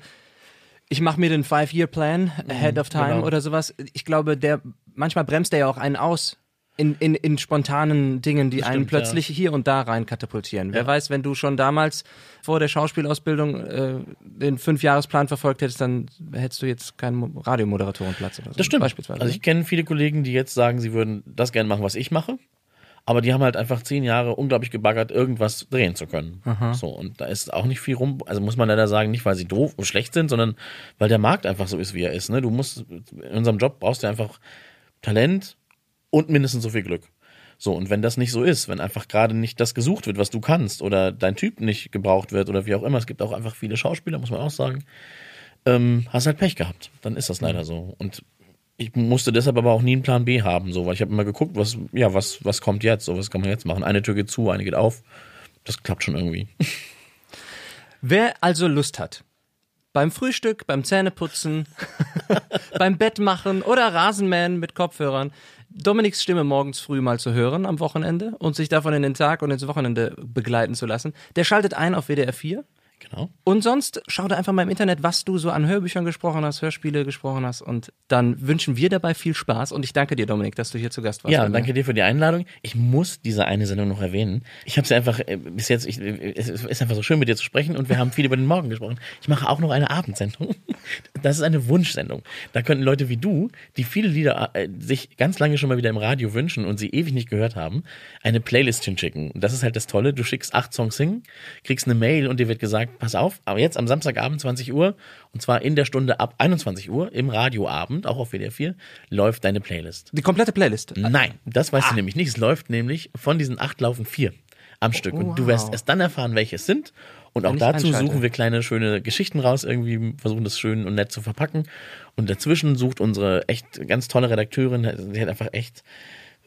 ich mache mir den Five-Year-Plan ahead of time genau. oder sowas, ich glaube, der manchmal bremst der ja auch einen aus. In, in, in spontanen Dingen, die einen stimmt, plötzlich hier und da rein katapultieren. Wer Ja. weiß, wenn du schon damals vor der Schauspielausbildung äh, den Fünfjahresplan verfolgt hättest, dann hättest du jetzt keinen Mo- Radiomoderatorenplatz oder so. Das stimmt. Beispielsweise. Also ich kenne viele Kollegen, die jetzt sagen, sie würden das gerne machen, was ich mache. Aber die haben halt einfach zehn Jahre unglaublich gebaggert, irgendwas drehen zu können. So, und da ist auch nicht viel rum. Also muss man leider sagen, nicht weil sie doof und schlecht sind, sondern weil der Markt einfach so ist, wie er ist. Ne? Du musst, in unserem Job brauchst du einfach Talent und mindestens so viel Glück. So, und wenn das nicht so ist, wenn einfach gerade nicht das gesucht wird, was du kannst, oder dein Typ nicht gebraucht wird, oder wie auch immer, es gibt auch einfach viele Schauspieler, muss man auch sagen, ähm, hast halt Pech gehabt. Dann ist das leider so. Und ich musste deshalb aber auch nie einen Plan B haben, so, weil ich habe immer geguckt, was, ja, was, was kommt jetzt, so, was kann man jetzt machen. Eine Tür geht zu, eine geht auf. Das klappt schon irgendwie. <laughs> Wer also Lust hat, beim Frühstück, beim Zähneputzen, <laughs> beim Bettmachen oder Rasenmähen mit Kopfhörern, Dominiks Stimme morgens früh mal zu hören am Wochenende und sich davon in den Tag und ins Wochenende begleiten zu lassen, der schaltet ein auf WDR 4. Genau. Und sonst schau da einfach mal im Internet, was du so an Hörbüchern gesprochen hast, Hörspiele gesprochen hast. Und dann wünschen wir dabei viel Spaß. Und ich danke dir, Dominik, dass du hier zu Gast warst. Ja, danke dir für die Einladung. Ich muss diese eine Sendung noch erwähnen. Ich habe sie einfach äh, bis jetzt, ich, es ist einfach so schön mit dir zu sprechen und wir haben viel über den Morgen gesprochen. Ich mache auch noch eine Abendsendung. <laughs> Das ist eine Wunschsendung. Da könnten Leute wie du, die viele Lieder äh, sich ganz lange schon mal wieder im Radio wünschen und sie ewig nicht gehört haben, eine Playlist hinschicken. Und das ist halt das Tolle. Du schickst acht Songs hin, kriegst eine Mail und dir wird gesagt, pass auf, aber jetzt am Samstagabend 20 Uhr und zwar in der Stunde ab 21 Uhr im Radioabend, auch auf WDR 4, läuft deine Playlist. Die komplette Playlist. Nein, das weißt Ah. du nämlich nicht. Es läuft nämlich von diesen acht laufen vier am Stück. Und du wow. wirst erst dann erfahren, welche es sind. Und auch dazu suchen wir kleine, schöne Geschichten raus, irgendwie versuchen das schön und nett zu verpacken. Und dazwischen sucht unsere echt ganz tolle Redakteurin, die hat einfach echt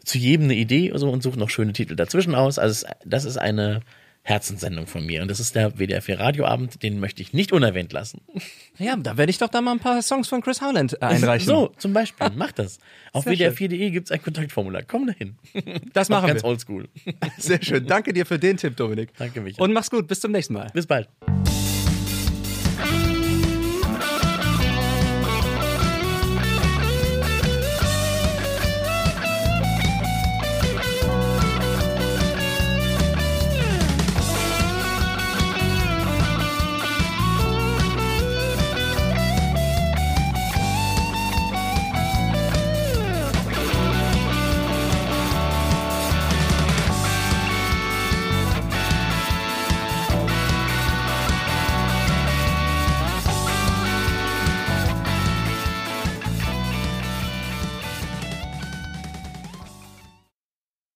zu jedem eine Idee so, und sucht noch schöne Titel dazwischen aus. Also das ist eine Herzenssendung von mir. Und das ist der WDR 4 Radioabend, den möchte ich nicht unerwähnt lassen. Ja, da werde ich doch da mal ein paar Songs von Chris Howland äh, einreichen. So, zum Beispiel, mach das. Auf Sehr WDR4.de gibt es ein Kontaktformular. Komm dahin. Das machen Ganz wir. oldschool. <laughs> Sehr schön. Danke dir für den Tipp, Dominik. Danke, Michael. Und mach's gut. Bis zum nächsten Mal. Bis bald.